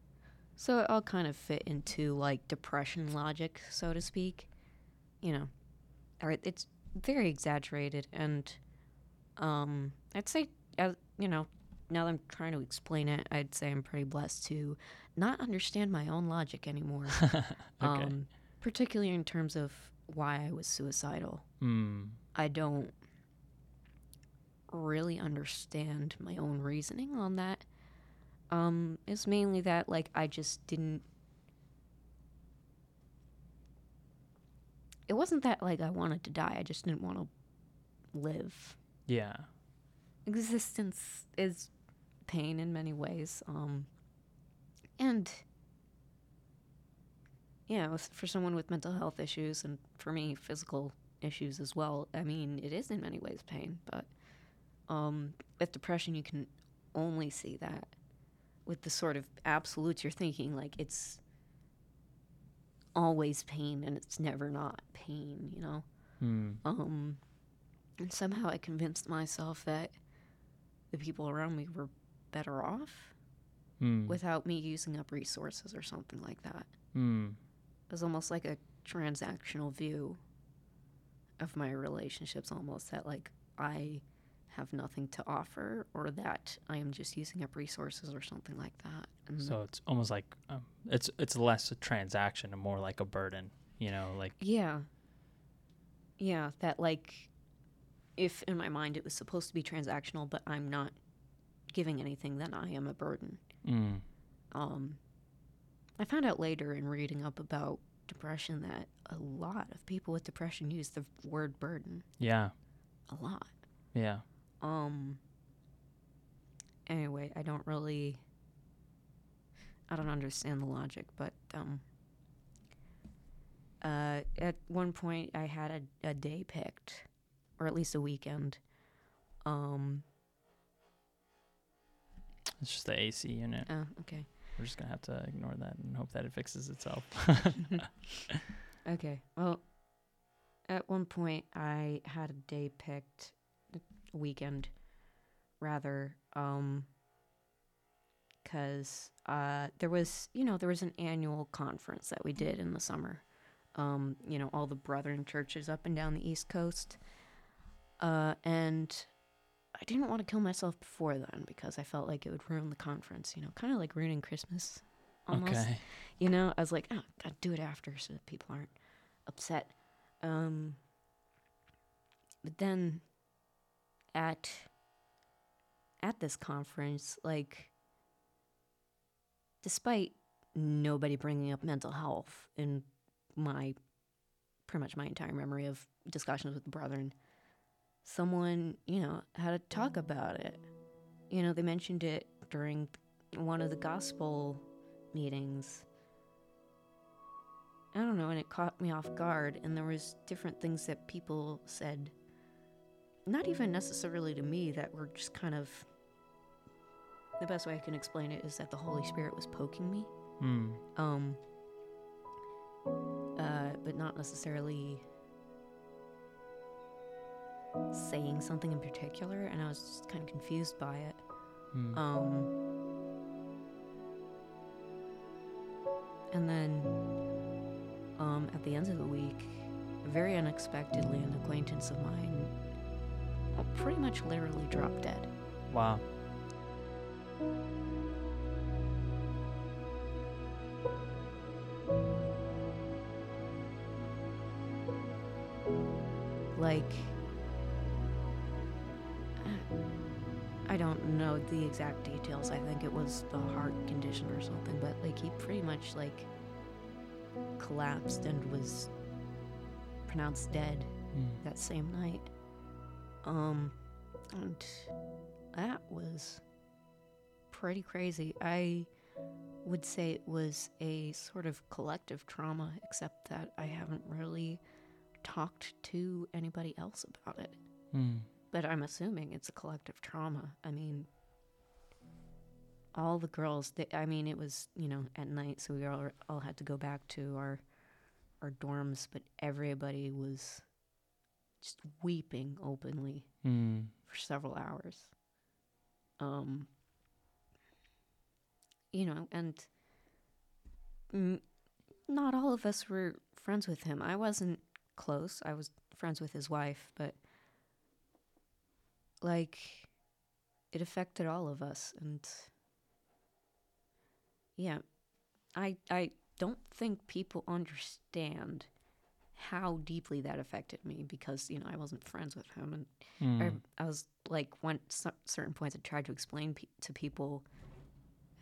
So it all kind of fit into like depression logic, so to speak. You know, or it's very exaggerated, and um, I'd say, as you know, now that I'm trying to explain it, I'd say I'm pretty blessed to not understand my own logic anymore. okay Um, particularly in terms of why I was suicidal. mm. I don't really understand my own reasoning on that. Um, it's mainly that like I just didn't. It wasn't that like I wanted to die. I just didn't want to live. yeah Existence is pain in many ways. Um, and yeah, with- for someone with mental health issues and for me physical issues as well. I mean, it is in many ways pain, but um, with depression, you can only see that. With the sort of absolutes, you're thinking like it's always pain and it's never not pain, you know? mm. Um, and somehow I convinced myself that the people around me were better off Mm. without me using up resources or something like that. mm. It was almost like a transactional view of my relationships, almost that like I have nothing to offer or that I am just using up resources or something like that. And so it's almost like um, it's it's less a transaction and more like a burden you know like yeah. Yeah, that like if in my mind it was supposed to be transactional, but I'm not giving anything, then I am a burden. mm. Um, I found out later in reading up about depression that a lot of people with depression use the word burden yeah a lot. yeah Um. Anyway, I don't really. I don't understand the logic, but um. Uh, at one point, I had a, a day picked, or at least a weekend. Um. It's just the ac unit Oh, okay. we're just gonna have to ignore that and hope that it fixes itself Okay. Well, at one point I had a day picked, a weekend, rather, um, because uh, there was, you know, there was an annual conference that we did in the summer. Um, you know, all the brethren churches up and down the East Coast, uh, and I didn't want to kill myself before then because I felt like it would ruin the conference. You know, kind of like ruining Christmas, almost okay you know i was like oh gotta do it after so that people aren't upset um but then at at this conference like despite nobody bringing up mental health in my pretty much my entire memory of discussions with the brethren someone you know had to talk about it you know they mentioned it during one of the gospel meetings I don't know, and it caught me off guard. And there was different things that people said, not even necessarily to me, that were just kind of the best way I can explain it is that the Holy Spirit was poking me. Hmm. Um, uh, but not necessarily saying something in particular, and I was just kind of confused by it. Hmm. Um, and then, um, at the end of the week, very unexpectedly, an acquaintance of mine pretty much literally dropped dead. Wow. Like, I don't know the exact details. I think it was the heart condition or something, but like he pretty much like collapsed and was pronounced dead Hmm. that same night. Um, and that was pretty crazy. I would say it was a sort of collective trauma, except that I haven't really talked to anybody else about it. Hmm. But I'm assuming it's a collective trauma. I mean, all the girls. They, I mean, it was you know at night, so we all all had to go back to our our dorms. But everybody was just weeping openly Hmm. for several hours. Um, you know, and mm, not all of us were friends with him. I wasn't close. I was friends with his wife, but like it affected all of us and yeah, I I don't think people understand how deeply that affected me because you know I wasn't friends with him and Hmm. I, I was like when cer- certain points I tried to explain pe- to people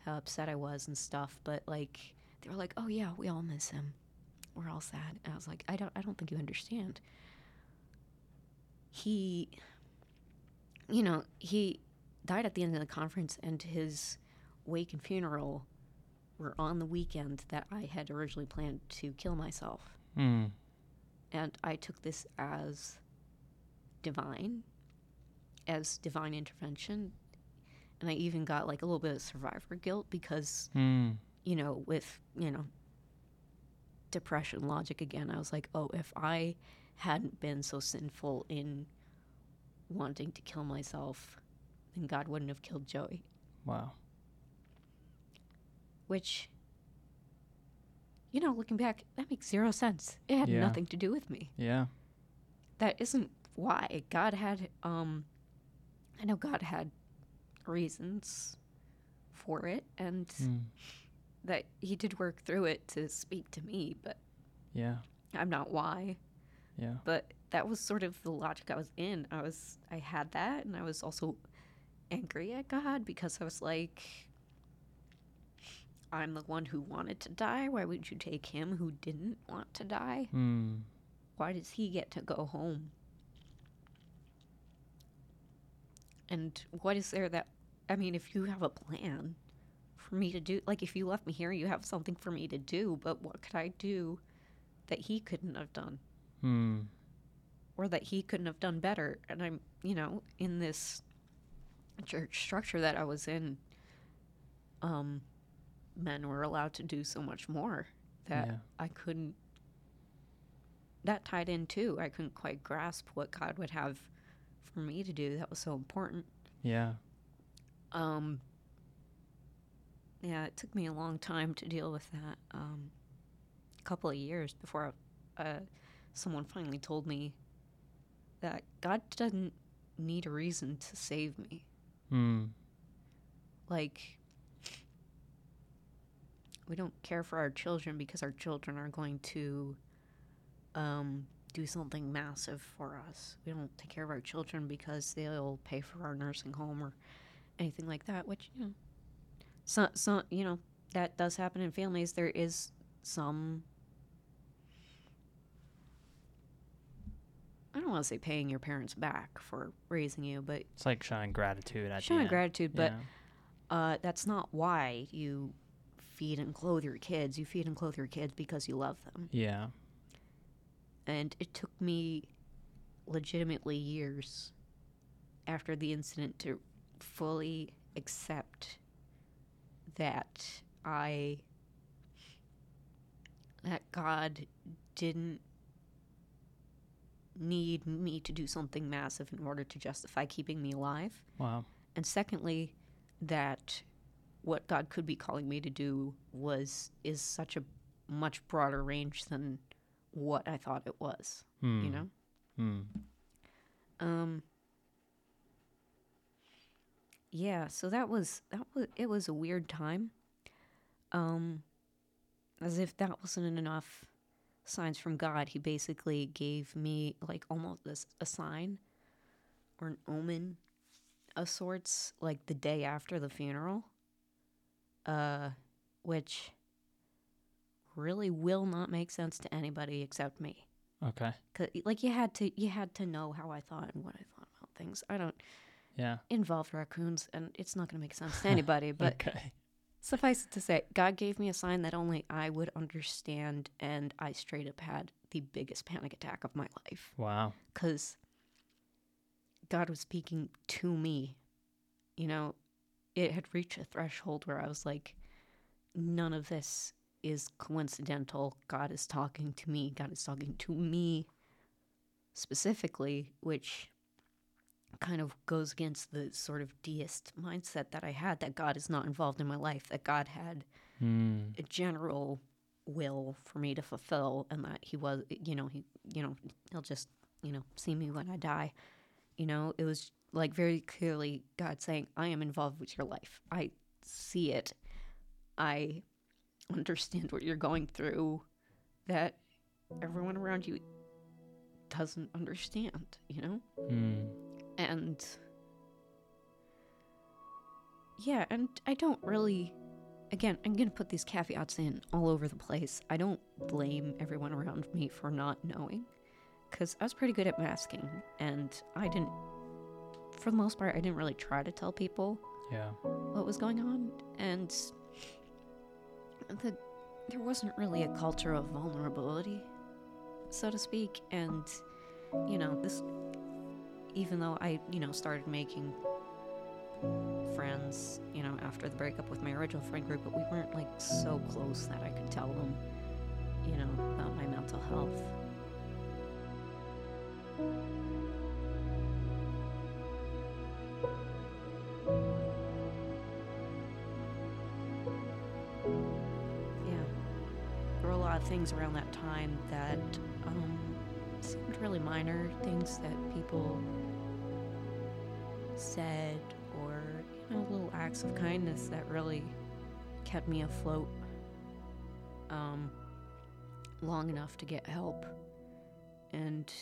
how upset I was and stuff, but like they were like, "Oh yeah, we all miss him. We're all sad." And I was like, "I don't, I don't think you understand. He, you know, he died at the end of the conference, and his wake and funeral were on the weekend that I had originally planned to kill myself." Hmm. and I took this as divine, as divine intervention, and I even got like a little bit of survivor guilt because Hmm. you know with you know depression logic again, I was like, oh, if I hadn't been so sinful in wanting to kill myself, then God wouldn't have killed Joey, Wow. which. You know, looking back, that makes zero sense. It had Yeah. nothing to do with me. Yeah. that isn't why god had um i know god had reasons for it and Hmm. that he did work through it to speak to me but Yeah. i'm not why Yeah. but that was sort of the logic i was in i was i had that and i was also angry at god because i was like i'm the one who wanted to die why would you take him who didn't want to die Hmm. why does he get to go home? And what is there that, I mean, if you have a plan for me to do, like if you left me here, you have something for me to do, but what could I do that he couldn't have done Hmm. Or that he couldn't have done better? And I'm, you know, in this church structure that I was in, um, men were allowed to do so much more that Yeah. I couldn't. That tied in too. I couldn't quite grasp what God would have for me to do. That was so important. Yeah. Um, yeah, it took me a long time to deal with that. Um, a couple of years before uh, someone finally told me that God doesn't need a reason to save me. Hmm. Like, we don't care for our children because our children are going to um, do something massive for us. We don't take care of our children because they'll pay for our nursing home or anything like that. Which you know, so so you know that does happen in families. There is some. I don't want to say paying your parents back for raising you, but It's like showing gratitude at showing gratitude. But Yeah. uh, that's not why you feed and clothe your kids. You feed and clothe your kids because you love them. Yeah. And it took me legitimately years after the incident to fully accept that I that God didn't need me to do something massive in order to justify keeping me alive. Wow. And secondly, that what God could be calling me to do was is such a much broader range than what I thought it was, Hmm. you know? Hmm. Um Yeah, so that was that was it was a weird time. Um as if that wasn't enough signs from God, he basically gave me like almost this a sign or an omen of sorts like the day after the funeral. Uh which really will not make sense to anybody except me. Okay. Cause like you had to you had to know how I thought and what I thought about things. I don't Yeah. involve raccoons and it's not going to make sense to anybody, but okay. Suffice it to say, God gave me a sign that only I would understand and I straight up had the biggest panic attack of my life Wow. cuz God was speaking to me. You know, it had reached a threshold where I was like none of this is coincidental. God is talking to me. God is talking to me specifically, which kind of goes against the sort of deist mindset that I had that God is not involved in my life, that God had Hmm. a general will for me to fulfill and that he was you know he you know he'll just you know see me when I die. You know, it was like very clearly God saying, I am involved with your life. I see it. I understand what you're going through that everyone around you doesn't understand, you know? Hmm. And yeah, and I don't really again, I'm going to put these caveats in all over the place. I don't blame everyone around me for not knowing cuz I was pretty good at masking and I didn't for the most part I didn't really try to tell people Yeah. what was going on and the, there wasn't really a culture of vulnerability so to speak and you know this even though i you know started making friends you know after the breakup with my original friend group but we weren't like so close that i could tell them you know about my mental health Yeah. There were a lot of things around that time that um, seemed really minor, things that people said, or, you know, little acts of kindness that really kept me afloat um, long enough to get help. And,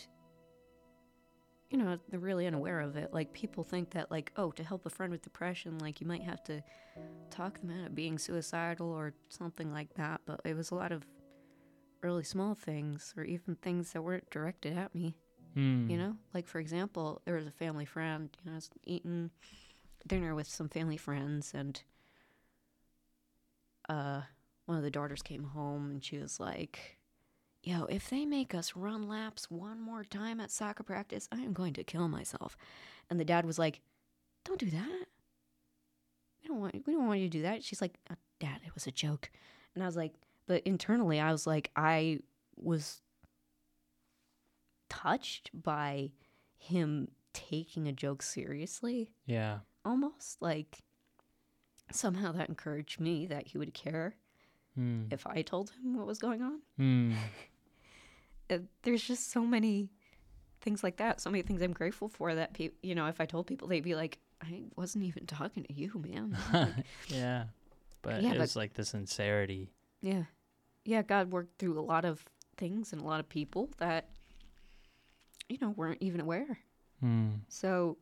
you know, they're really unaware of it. Like, people think that, like, oh, to help a friend with depression, like, you might have to talk them out of being suicidal or something like that, but it was a lot of really small things or even things that weren't directed at me, Hmm. you know? Like, for example, there was a family friend, you know, I was eating dinner with some family friends, and uh, one of the daughters came home and she was like, Yo, if they make us run laps one more time at soccer practice, I am going to kill myself. And the dad was like, Don't do that we don't want we don't want you to do that. She's like, "Uh, Dad, it was a joke. And I was like, but internally I was like, I was touched by him taking a joke seriously, Yeah. almost. Like somehow that encouraged me that he would care Hmm. if I told him what was going on. Uh, there's just so many things like that, so many things I'm grateful for that people, you know, if I told people, they'd be like, I wasn't even talking to you, man. Like, yeah. But Yeah, it but- was like the sincerity. Yeah. Yeah, God worked through a lot of things and a lot of people that, you know, weren't even aware. Hmm. So,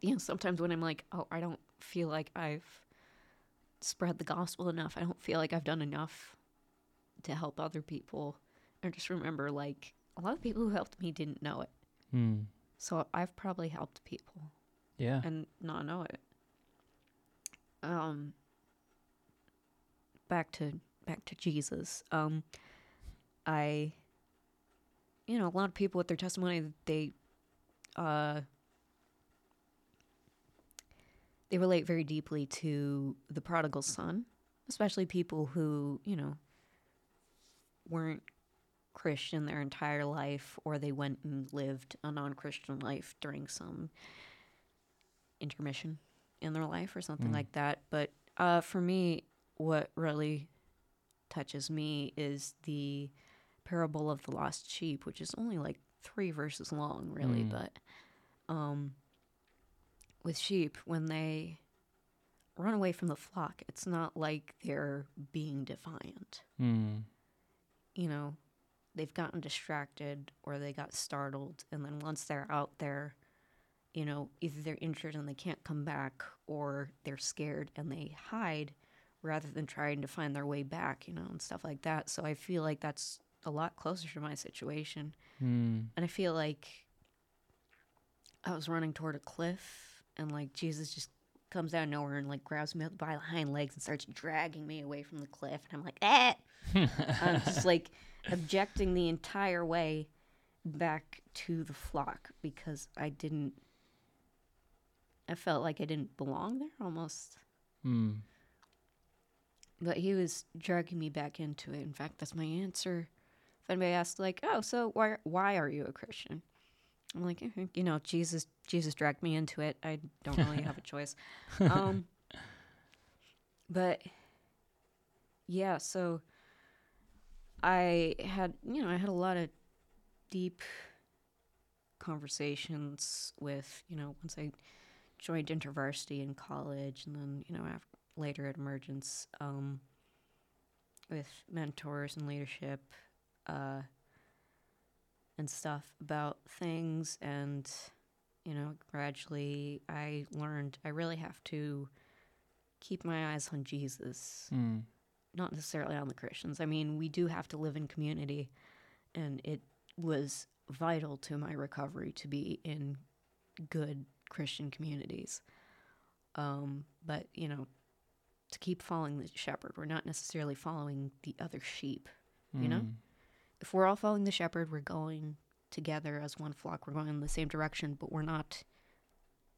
you know, sometimes when I'm like, oh, I don't feel like I've spread the gospel enough, I don't feel like I've done enough to help other people. I just remember, like, a lot of people who helped me didn't know it. Hmm. So I've probably helped people Yeah. and not know it. Um back to back to Jesus. Um I you know, a lot of people with their testimony they uh they relate very deeply to the prodigal son, especially people who, you know, weren't Christian their entire life or they went and lived a non Christian life during some intermission in their life or something Mm. like that. But uh, for me, what really touches me is the parable of the lost sheep, which is only like three verses long, really. Mm. But um, with sheep, when they run away from the flock, it's not like they're being defiant. Mm. You know, they've gotten distracted or they got startled. And then once they're out there, you know, either they're injured and they can't come back or they're scared and they hide rather than trying to find their way back, you know, and stuff like that. So I feel like that's a lot closer to my situation. Mm. And I feel like I was running toward a cliff and like Jesus just comes out of nowhere and like grabs me by the hind legs and starts dragging me away from the cliff. And I'm like, ah! I'm just like objecting the entire way back to the flock because I didn't, I felt like I didn't belong there almost. Mm. But he was dragging me back into it. In fact, that's my answer. If anybody asks, like, "Oh, so why why are you a Christian?" I'm like, "Eh, you know, Jesus Jesus dragged me into it. I don't really have a choice. Um, but yeah, so I had you know I had a lot of deep conversations with you know once I joined InterVarsity in college, and then you know after later at Emergence um, with mentors and leadership uh, and stuff about things. And, you know, gradually I learned I really have to keep my eyes on Jesus, Mm. not necessarily on the Christians. I mean, we do have to live in community, and it was vital to my recovery to be in good Christian communities. Um, but, you know, to keep following the shepherd. We're not necessarily following the other sheep. You know? If we're all following the shepherd, we're going together as one flock. We're going in the same direction, but we're not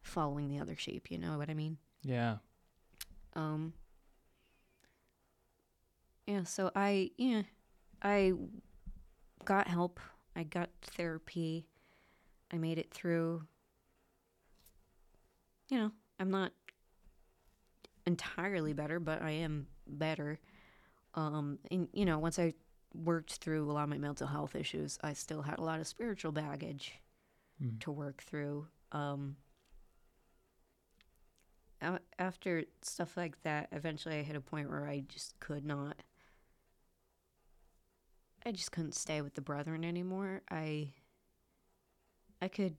following the other sheep. You know what I mean? Yeah. Um. Yeah. So I yeah, I got help. I got therapy. I made it through. You know, I'm not entirely better, but I am better. Um, and you know, once I worked through a lot of my mental health issues, I still had a lot of spiritual baggage Mm. to work through. Um, after stuff like that, eventually I hit a point where I just could not. I just couldn't stay with the brethren anymore. I. I could.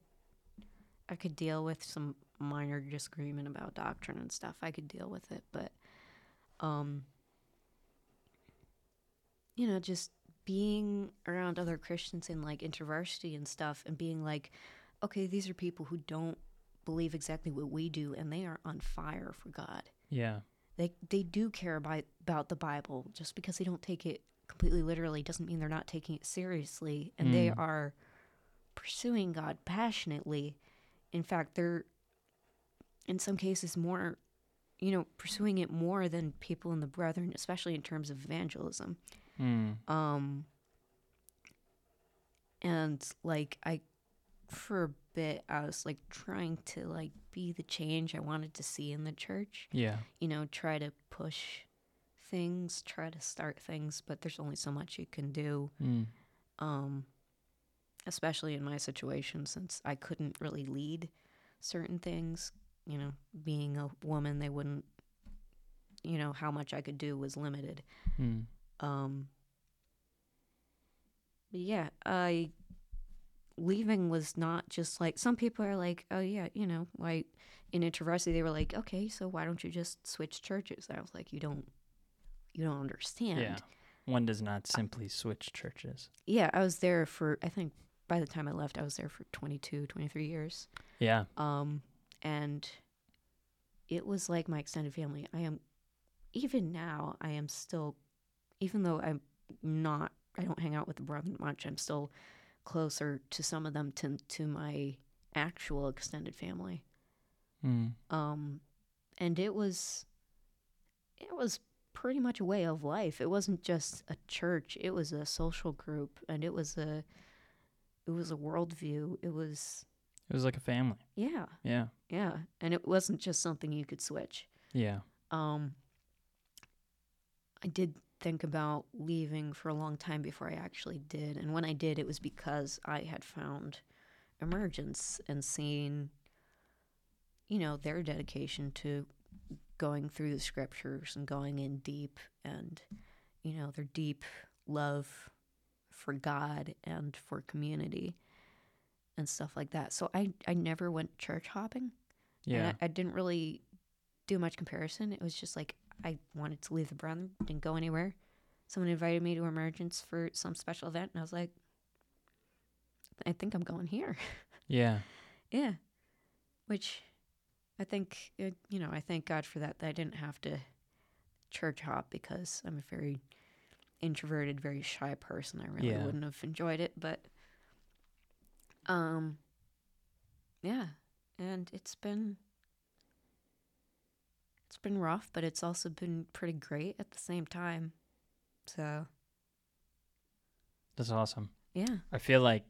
I could deal with some minor disagreement about doctrine and stuff. I could deal with it, but, um. You know, just being around other Christians in like intervarsity and stuff, and being like, okay, these are people who don't believe exactly what we do, and they are on fire for God. Yeah. They they do care about about the Bible. Just because they don't take it completely literally doesn't mean they're not taking it seriously, and they Mm. are pursuing God passionately. In fact, they're in some cases more, you know, pursuing it more than people in the brethren, especially in terms of evangelism. Mm. Um, and like I, for a bit, I was like trying to like be the change I wanted to see in the church. Yeah. You know, try to push things, try to start things, but there's only so much you can do. Mm. Um, especially in my situation, since I couldn't really lead certain things. You know, being a woman, they wouldn't. You know how much I could do was limited. Mm. Um, but yeah, I leaving was not just like some people are like, oh yeah, you know, like in InterVarsity they were like, okay, so why don't you just switch churches? I was like, you don't, you don't understand. Yeah. One does not simply switch churches. Yeah, I was there for I think by the time I left, I was there for 22, 23 years. Yeah. Um, and it was like my extended family. I am, even now, I am still, even though I'm not, I don't hang out with the brethren much, I'm still closer to some of them to, to my actual extended family. Mm. Um, and it was it was pretty much a way of life. It wasn't just a church, it was a social group and it was a it was a worldview. It was It was like a family. yeah, Yeah. yeah. And it wasn't just something you could switch. Yeah. Um I did think about leaving for a long time before I actually did. And when I did, it was because I had found emergence and seen, you know, their dedication to going through the scriptures and going in deep and, you know, their deep love for God and for community and stuff like that. So I, I never went church hopping. Yeah. And I, I didn't really do much comparison. It was just like I wanted to leave the Brethren, didn't go anywhere. Someone invited me to Emergence for some special event, and I was like, I think I'm going here. yeah. yeah. Which I think, it, you know, I thank God for that, that I didn't have to church hop because I'm a very introverted, very shy person. I really Yeah. wouldn't have enjoyed it, but um yeah, and it's been it's been rough, but it's also been pretty great at the same time. So, That's awesome. yeah. I feel like,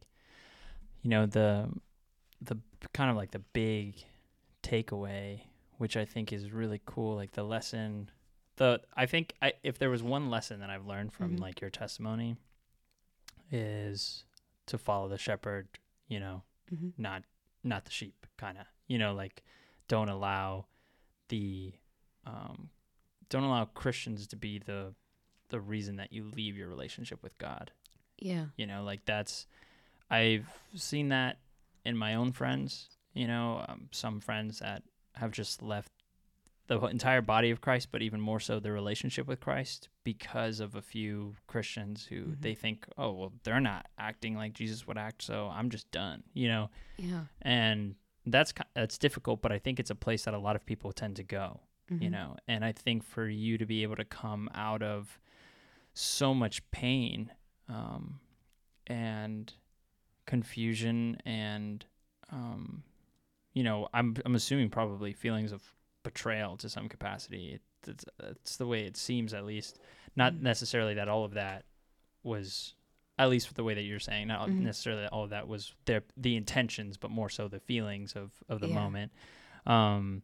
you know, the the kind of like the big takeaway, which I think is really cool, like the lesson. The I think I, if there was one lesson that I've learned from Mhm. like your testimony, is to follow the shepherd. You know, hmm not not the sheep, kind of. You know, like don't allow the um, don't allow Christians to be the the reason that you leave your relationship with God. Yeah. You know, like that's I've seen that in my own friends. You know, um, some friends that have just left the entire body of Christ, but even more so the relationship with Christ because of a few Christians who Mhm. they think, oh, well, they're not acting like Jesus would act, so I'm just done. You know, Yeah. and that's that's difficult, but I think it's a place that a lot of people tend to go you Mhm. know and i think for you to be able to come out of so much pain um, and confusion and um, you know i'm i'm assuming probably feelings of betrayal to some capacity it, it's, it's the way it seems at least not Mhm. necessarily that all of that was at least with the way that you're saying not Mhm. necessarily that all of that was their the intentions but more so the feelings of of the Yeah. moment um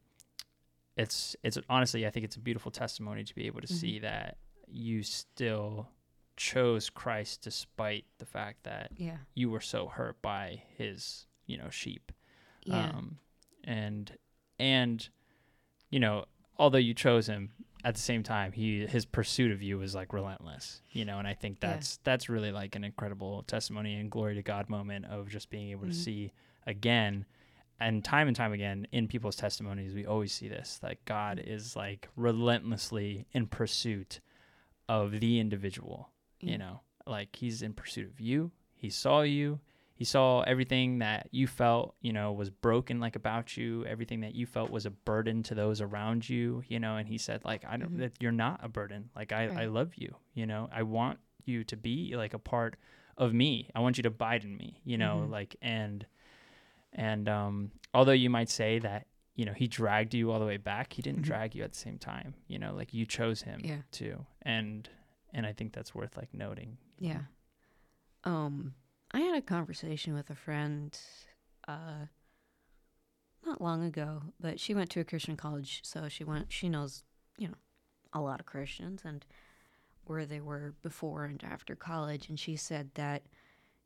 it's it's honestly I think it's a beautiful testimony to be able to Mhm. see that you still chose Christ despite the fact that Yeah. you were so hurt by his you know sheep Yeah. um and and you know although you chose him at the same time he his pursuit of you was like relentless you know and I think Yeah. that's that's really like an incredible testimony and glory to God moment of just being able Mhm. to see again and time and time again in people's testimonies we always see this like god Mm-hmm. is like relentlessly in pursuit of the individual Yeah. you know? Like he's in pursuit of you. He saw you. He saw everything that you felt you know was broken like about you. Everything that you felt was a burden to those around you you know? And he said like i don't Mhm. that you're not a burden. Like i i love you you know? I want you to be like a part of me. I want you to abide in me you know? Mhm. like and and um, although you might say that you know he dragged you all the way back, he didn't Mhm. drag you at the same time. You know, like you chose him Yeah. too, and and I think that's worth like noting. know. Yeah. Um, I had a conversation with a friend, uh, not long ago, but she went to a Christian college, so she went. She knows, you know, a lot of Christians and where they were before and after college, and she said that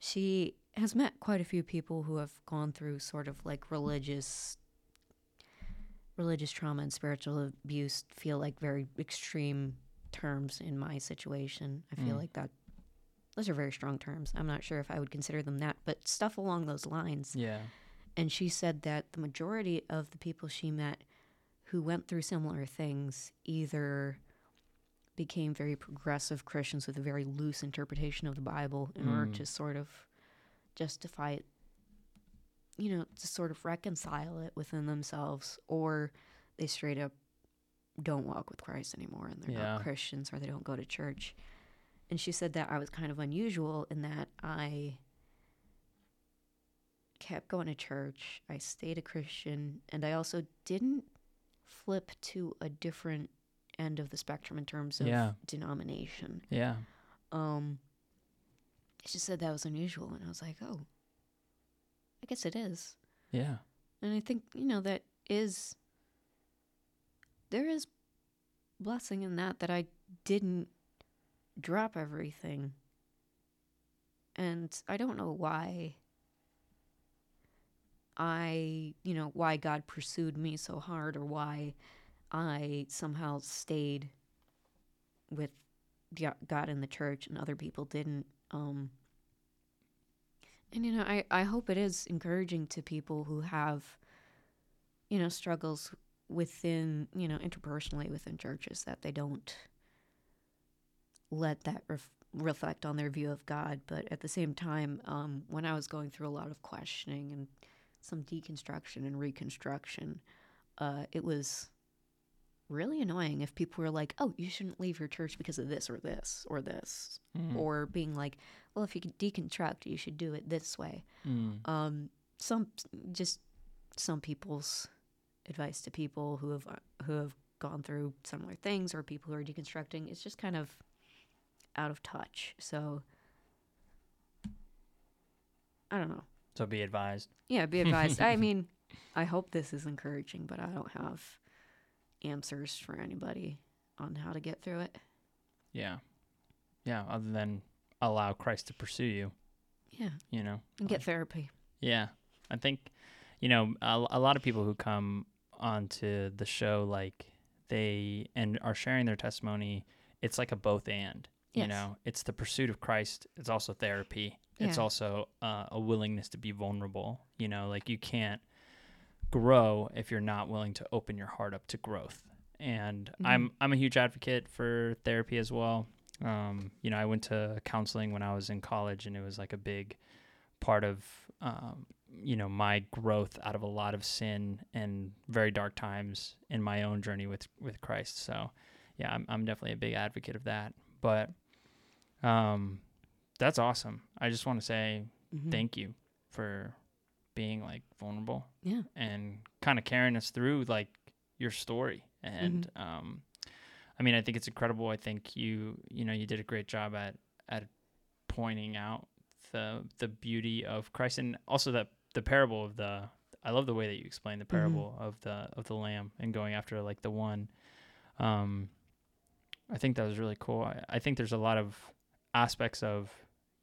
she has met quite a few people who have gone through sort of like religious religious trauma and spiritual abuse feel like very extreme terms in my situation. I feel Mm. like that those are very strong terms. I'm not sure if I would consider them that, but stuff along those lines. Yeah. And she said that the majority of the people she met who went through similar things either became very progressive Christians with a very loose interpretation of the Bible in order Mm. to sort of justify it, you know, to sort of reconcile it within themselves, or they straight up don't walk with Christ anymore and they're Yeah. not Christians or they don't go to church. And she said that I was kind of unusual in that I kept going to church, I stayed a Christian, and I also didn't flip to a different end of the spectrum in terms of Yeah. denomination. Yeah. Um, she said that was unusual, and I was like, oh, I guess it is. Yeah. And I think, you know, that is, there is blessing in that, that I didn't drop everything. And I don't know why I, you know, why God pursued me so hard or why I somehow stayed with God in the church and other people didn't. Um, and, you know, I, I hope it is encouraging to people who have, you know, struggles within, you know, interpersonally within churches that they don't let that ref- reflect on their view of God. But at the same time, um, when I was going through a lot of questioning and some deconstruction and reconstruction, uh, it was really annoying if people were like, "Oh, you shouldn't leave your church because of this or this or this," Mm. or being like, "Well, if you can deconstruct, you should do it this way." Mm. Um, some just some people's advice to people who have who have gone through similar things or people who are deconstructing is just kind of out of touch. So I don't know. So be advised. Yeah, be advised. I mean, I hope this is encouraging, but I don't have answers for anybody on how to get through it. Yeah. Yeah. Other than allow Christ to pursue you, Yeah, you know. and get therapy. Yeah, I think you know a, a lot of people who come onto the show like they and are sharing their testimony. It's like a both and. You know, it's the pursuit of Christ. It's also therapy. It's Yeah. also uh, a willingness to be vulnerable. You know, like you can't grow if you're not willing to open your heart up to growth. And I'm I'm a huge advocate for therapy as well. Um, you know, I went to counseling when I was in college, and it was like a big part of um, you know my growth out of a lot of sin and very dark times in my own journey with with Christ. So, yeah, I'm I'm definitely a big advocate of that. But um, that's awesome. I just want to say Mhm. thank you for being like vulnerable Yeah. and kind of carrying us through like your story. And um i mean i think it's incredible. I think you you know you did a great job at at pointing out the the beauty of christ and also that the parable of the i love the way that you explained the parable of the of the lamb and going after like the one. Um i think that was really cool. I, I think there's a lot of aspects of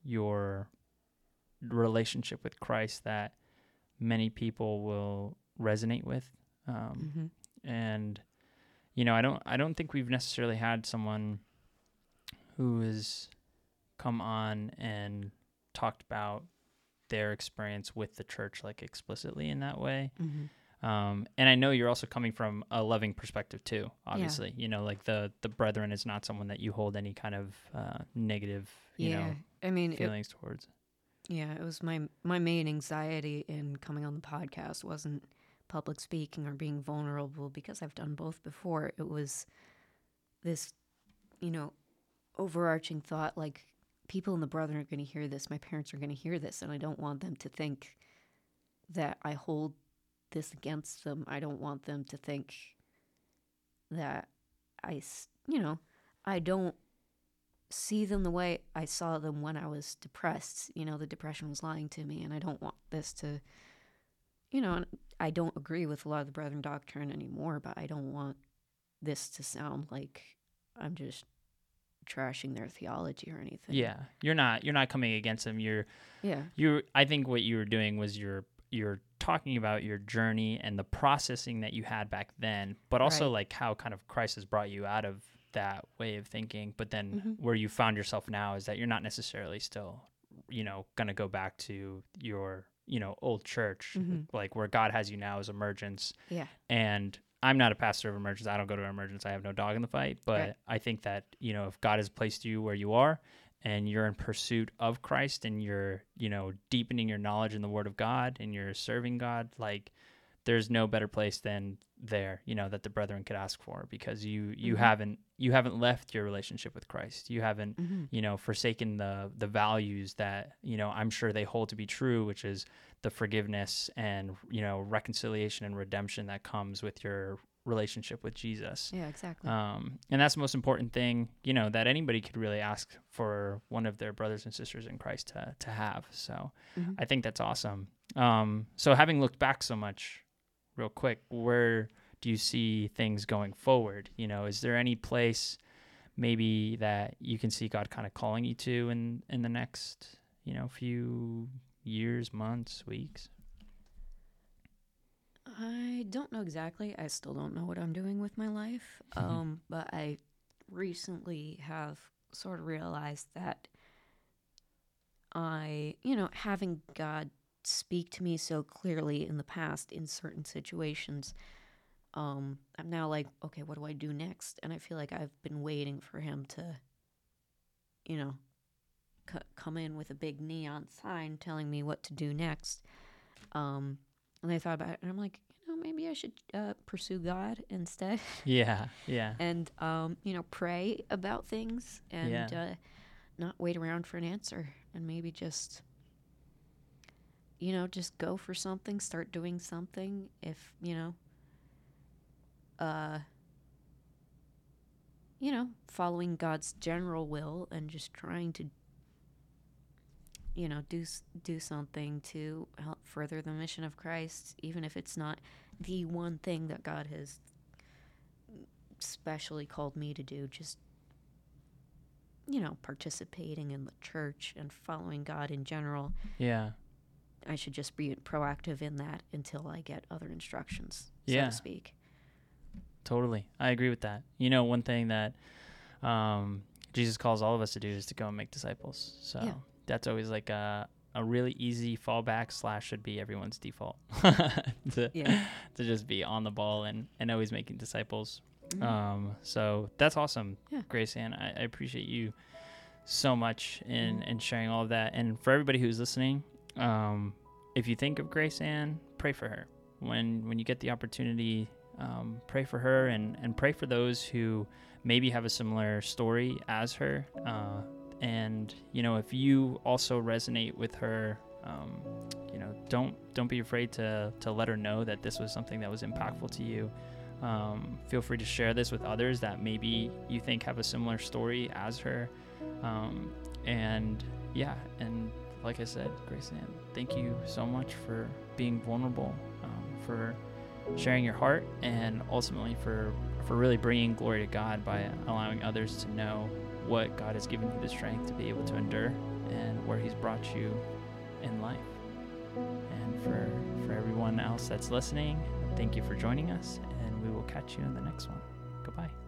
your relationship with christ that many people will resonate with um, Mhm. and you know i don't i don't think we've necessarily had someone who has come on and talked about their experience with the church like explicitly in that way Mhm. um, and i know you're also coming from a loving perspective too obviously you know like the the brethren is not someone that you hold any kind of uh, negative you yeah. know I mean, it, feelings towards Yeah, it was my my main anxiety in coming on the podcast wasn't public speaking or being vulnerable because I've done both before. It was this, you know, overarching thought like people in the brother are going to hear this, my parents are going to hear this, and I don't want them to think that I hold this against them. I don't want them to think that I, you know, I don't see them the way I saw them when I was depressed. You know, the depression was lying to me, and I don't want this to, you know, I don't agree with a lot of the Brethren doctrine anymore, but I don't want this to sound like I'm just trashing their theology or anything. yeah you're not you're not coming against them you're Yeah. you i think what you were doing was you're you're talking about your journey and the processing that you had back then but also Right. like how kind of christ has brought you out of that way of thinking but then Mhm. where you found yourself now is that you're not necessarily still you know gonna go back to your you know old church Mhm. like where god has you now is emergence Yeah. and I'm not a pastor of emergence. I don't go to emergence. I have no dog in the fight. But Right. I think that, you know, if God has placed you where you are and you're in pursuit of Christ and you're, you know, deepening your knowledge in the word of God and you're serving God, like there's no better place than there, you know, that the brethren could ask for because you you Mhm. haven't you haven't left your relationship with Christ. You haven't hmm you know forsaken the the values that you know i'm sure they hold to be true which is the forgiveness and you know reconciliation and redemption that comes with your relationship with Jesus. Yeah, exactly. Um, and that's the most important thing, you know, that anybody could really ask for one of their brothers and sisters in Christ to, to have. So Mhm. I think that's awesome. Um, so having looked back so much real quick, where do you see things going forward? You know, is there any place maybe that you can see God kind of calling you to in, in the next, you know, few years, months, weeks? I don't know exactly. I still don't know what I'm doing with my life. Mhm. Um, but I recently have sort of realized that I, you know, having God speak to me so clearly in the past in certain situations, um, I'm now like, okay, what do I do next? And I feel like I've been waiting for him to, you know, c- come in with a big neon sign telling me what to do next. Um, and I thought about it, and I'm like, you know, maybe I should uh, pursue God instead, Yeah. Yeah. and um, you know, pray about things and Yeah. uh, not wait around for an answer, and maybe just, you know, just go for something, start doing something. If you know, uh, you know, following God's general will and just trying to you know do do something to help further the mission of Christ even if it's not the one thing that God has specially called me to do just you know participating in the church and following God in general Yeah. I should just be proactive in that until I get other instructions so Yeah. to speak Totally. I agree with that. You know, one thing that um, Jesus calls all of us to do is to go and make disciples. So Yeah. that's always like a, a really easy fallback slash should be everyone's default to, Yeah. to just be on the ball and, and always making disciples. Mhm. Um, so that's awesome, Yeah. GraceAnn. I, I appreciate you so much in, in sharing all of that. And for everybody who's listening, um, if you think of GraceAnn, pray for her. When when you get the opportunity, um, pray for her and, and pray for those who maybe have a similar story as her. Uh, and you know, if you also resonate with her, um, you know, don't don't be afraid to to let her know that this was something that was impactful to you. Um, feel free to share this with others that maybe you think have a similar story as her. Um, and yeah, and like I said, GraceAnn, thank you so much for being vulnerable, um, for sharing your heart, and ultimately for for really bringing glory to God by allowing others to know what God has given you the strength to be able to endure and where He's brought you in life. And for for everyone else that's listening, thank you for joining us, and we will catch you in the next one. Goodbye.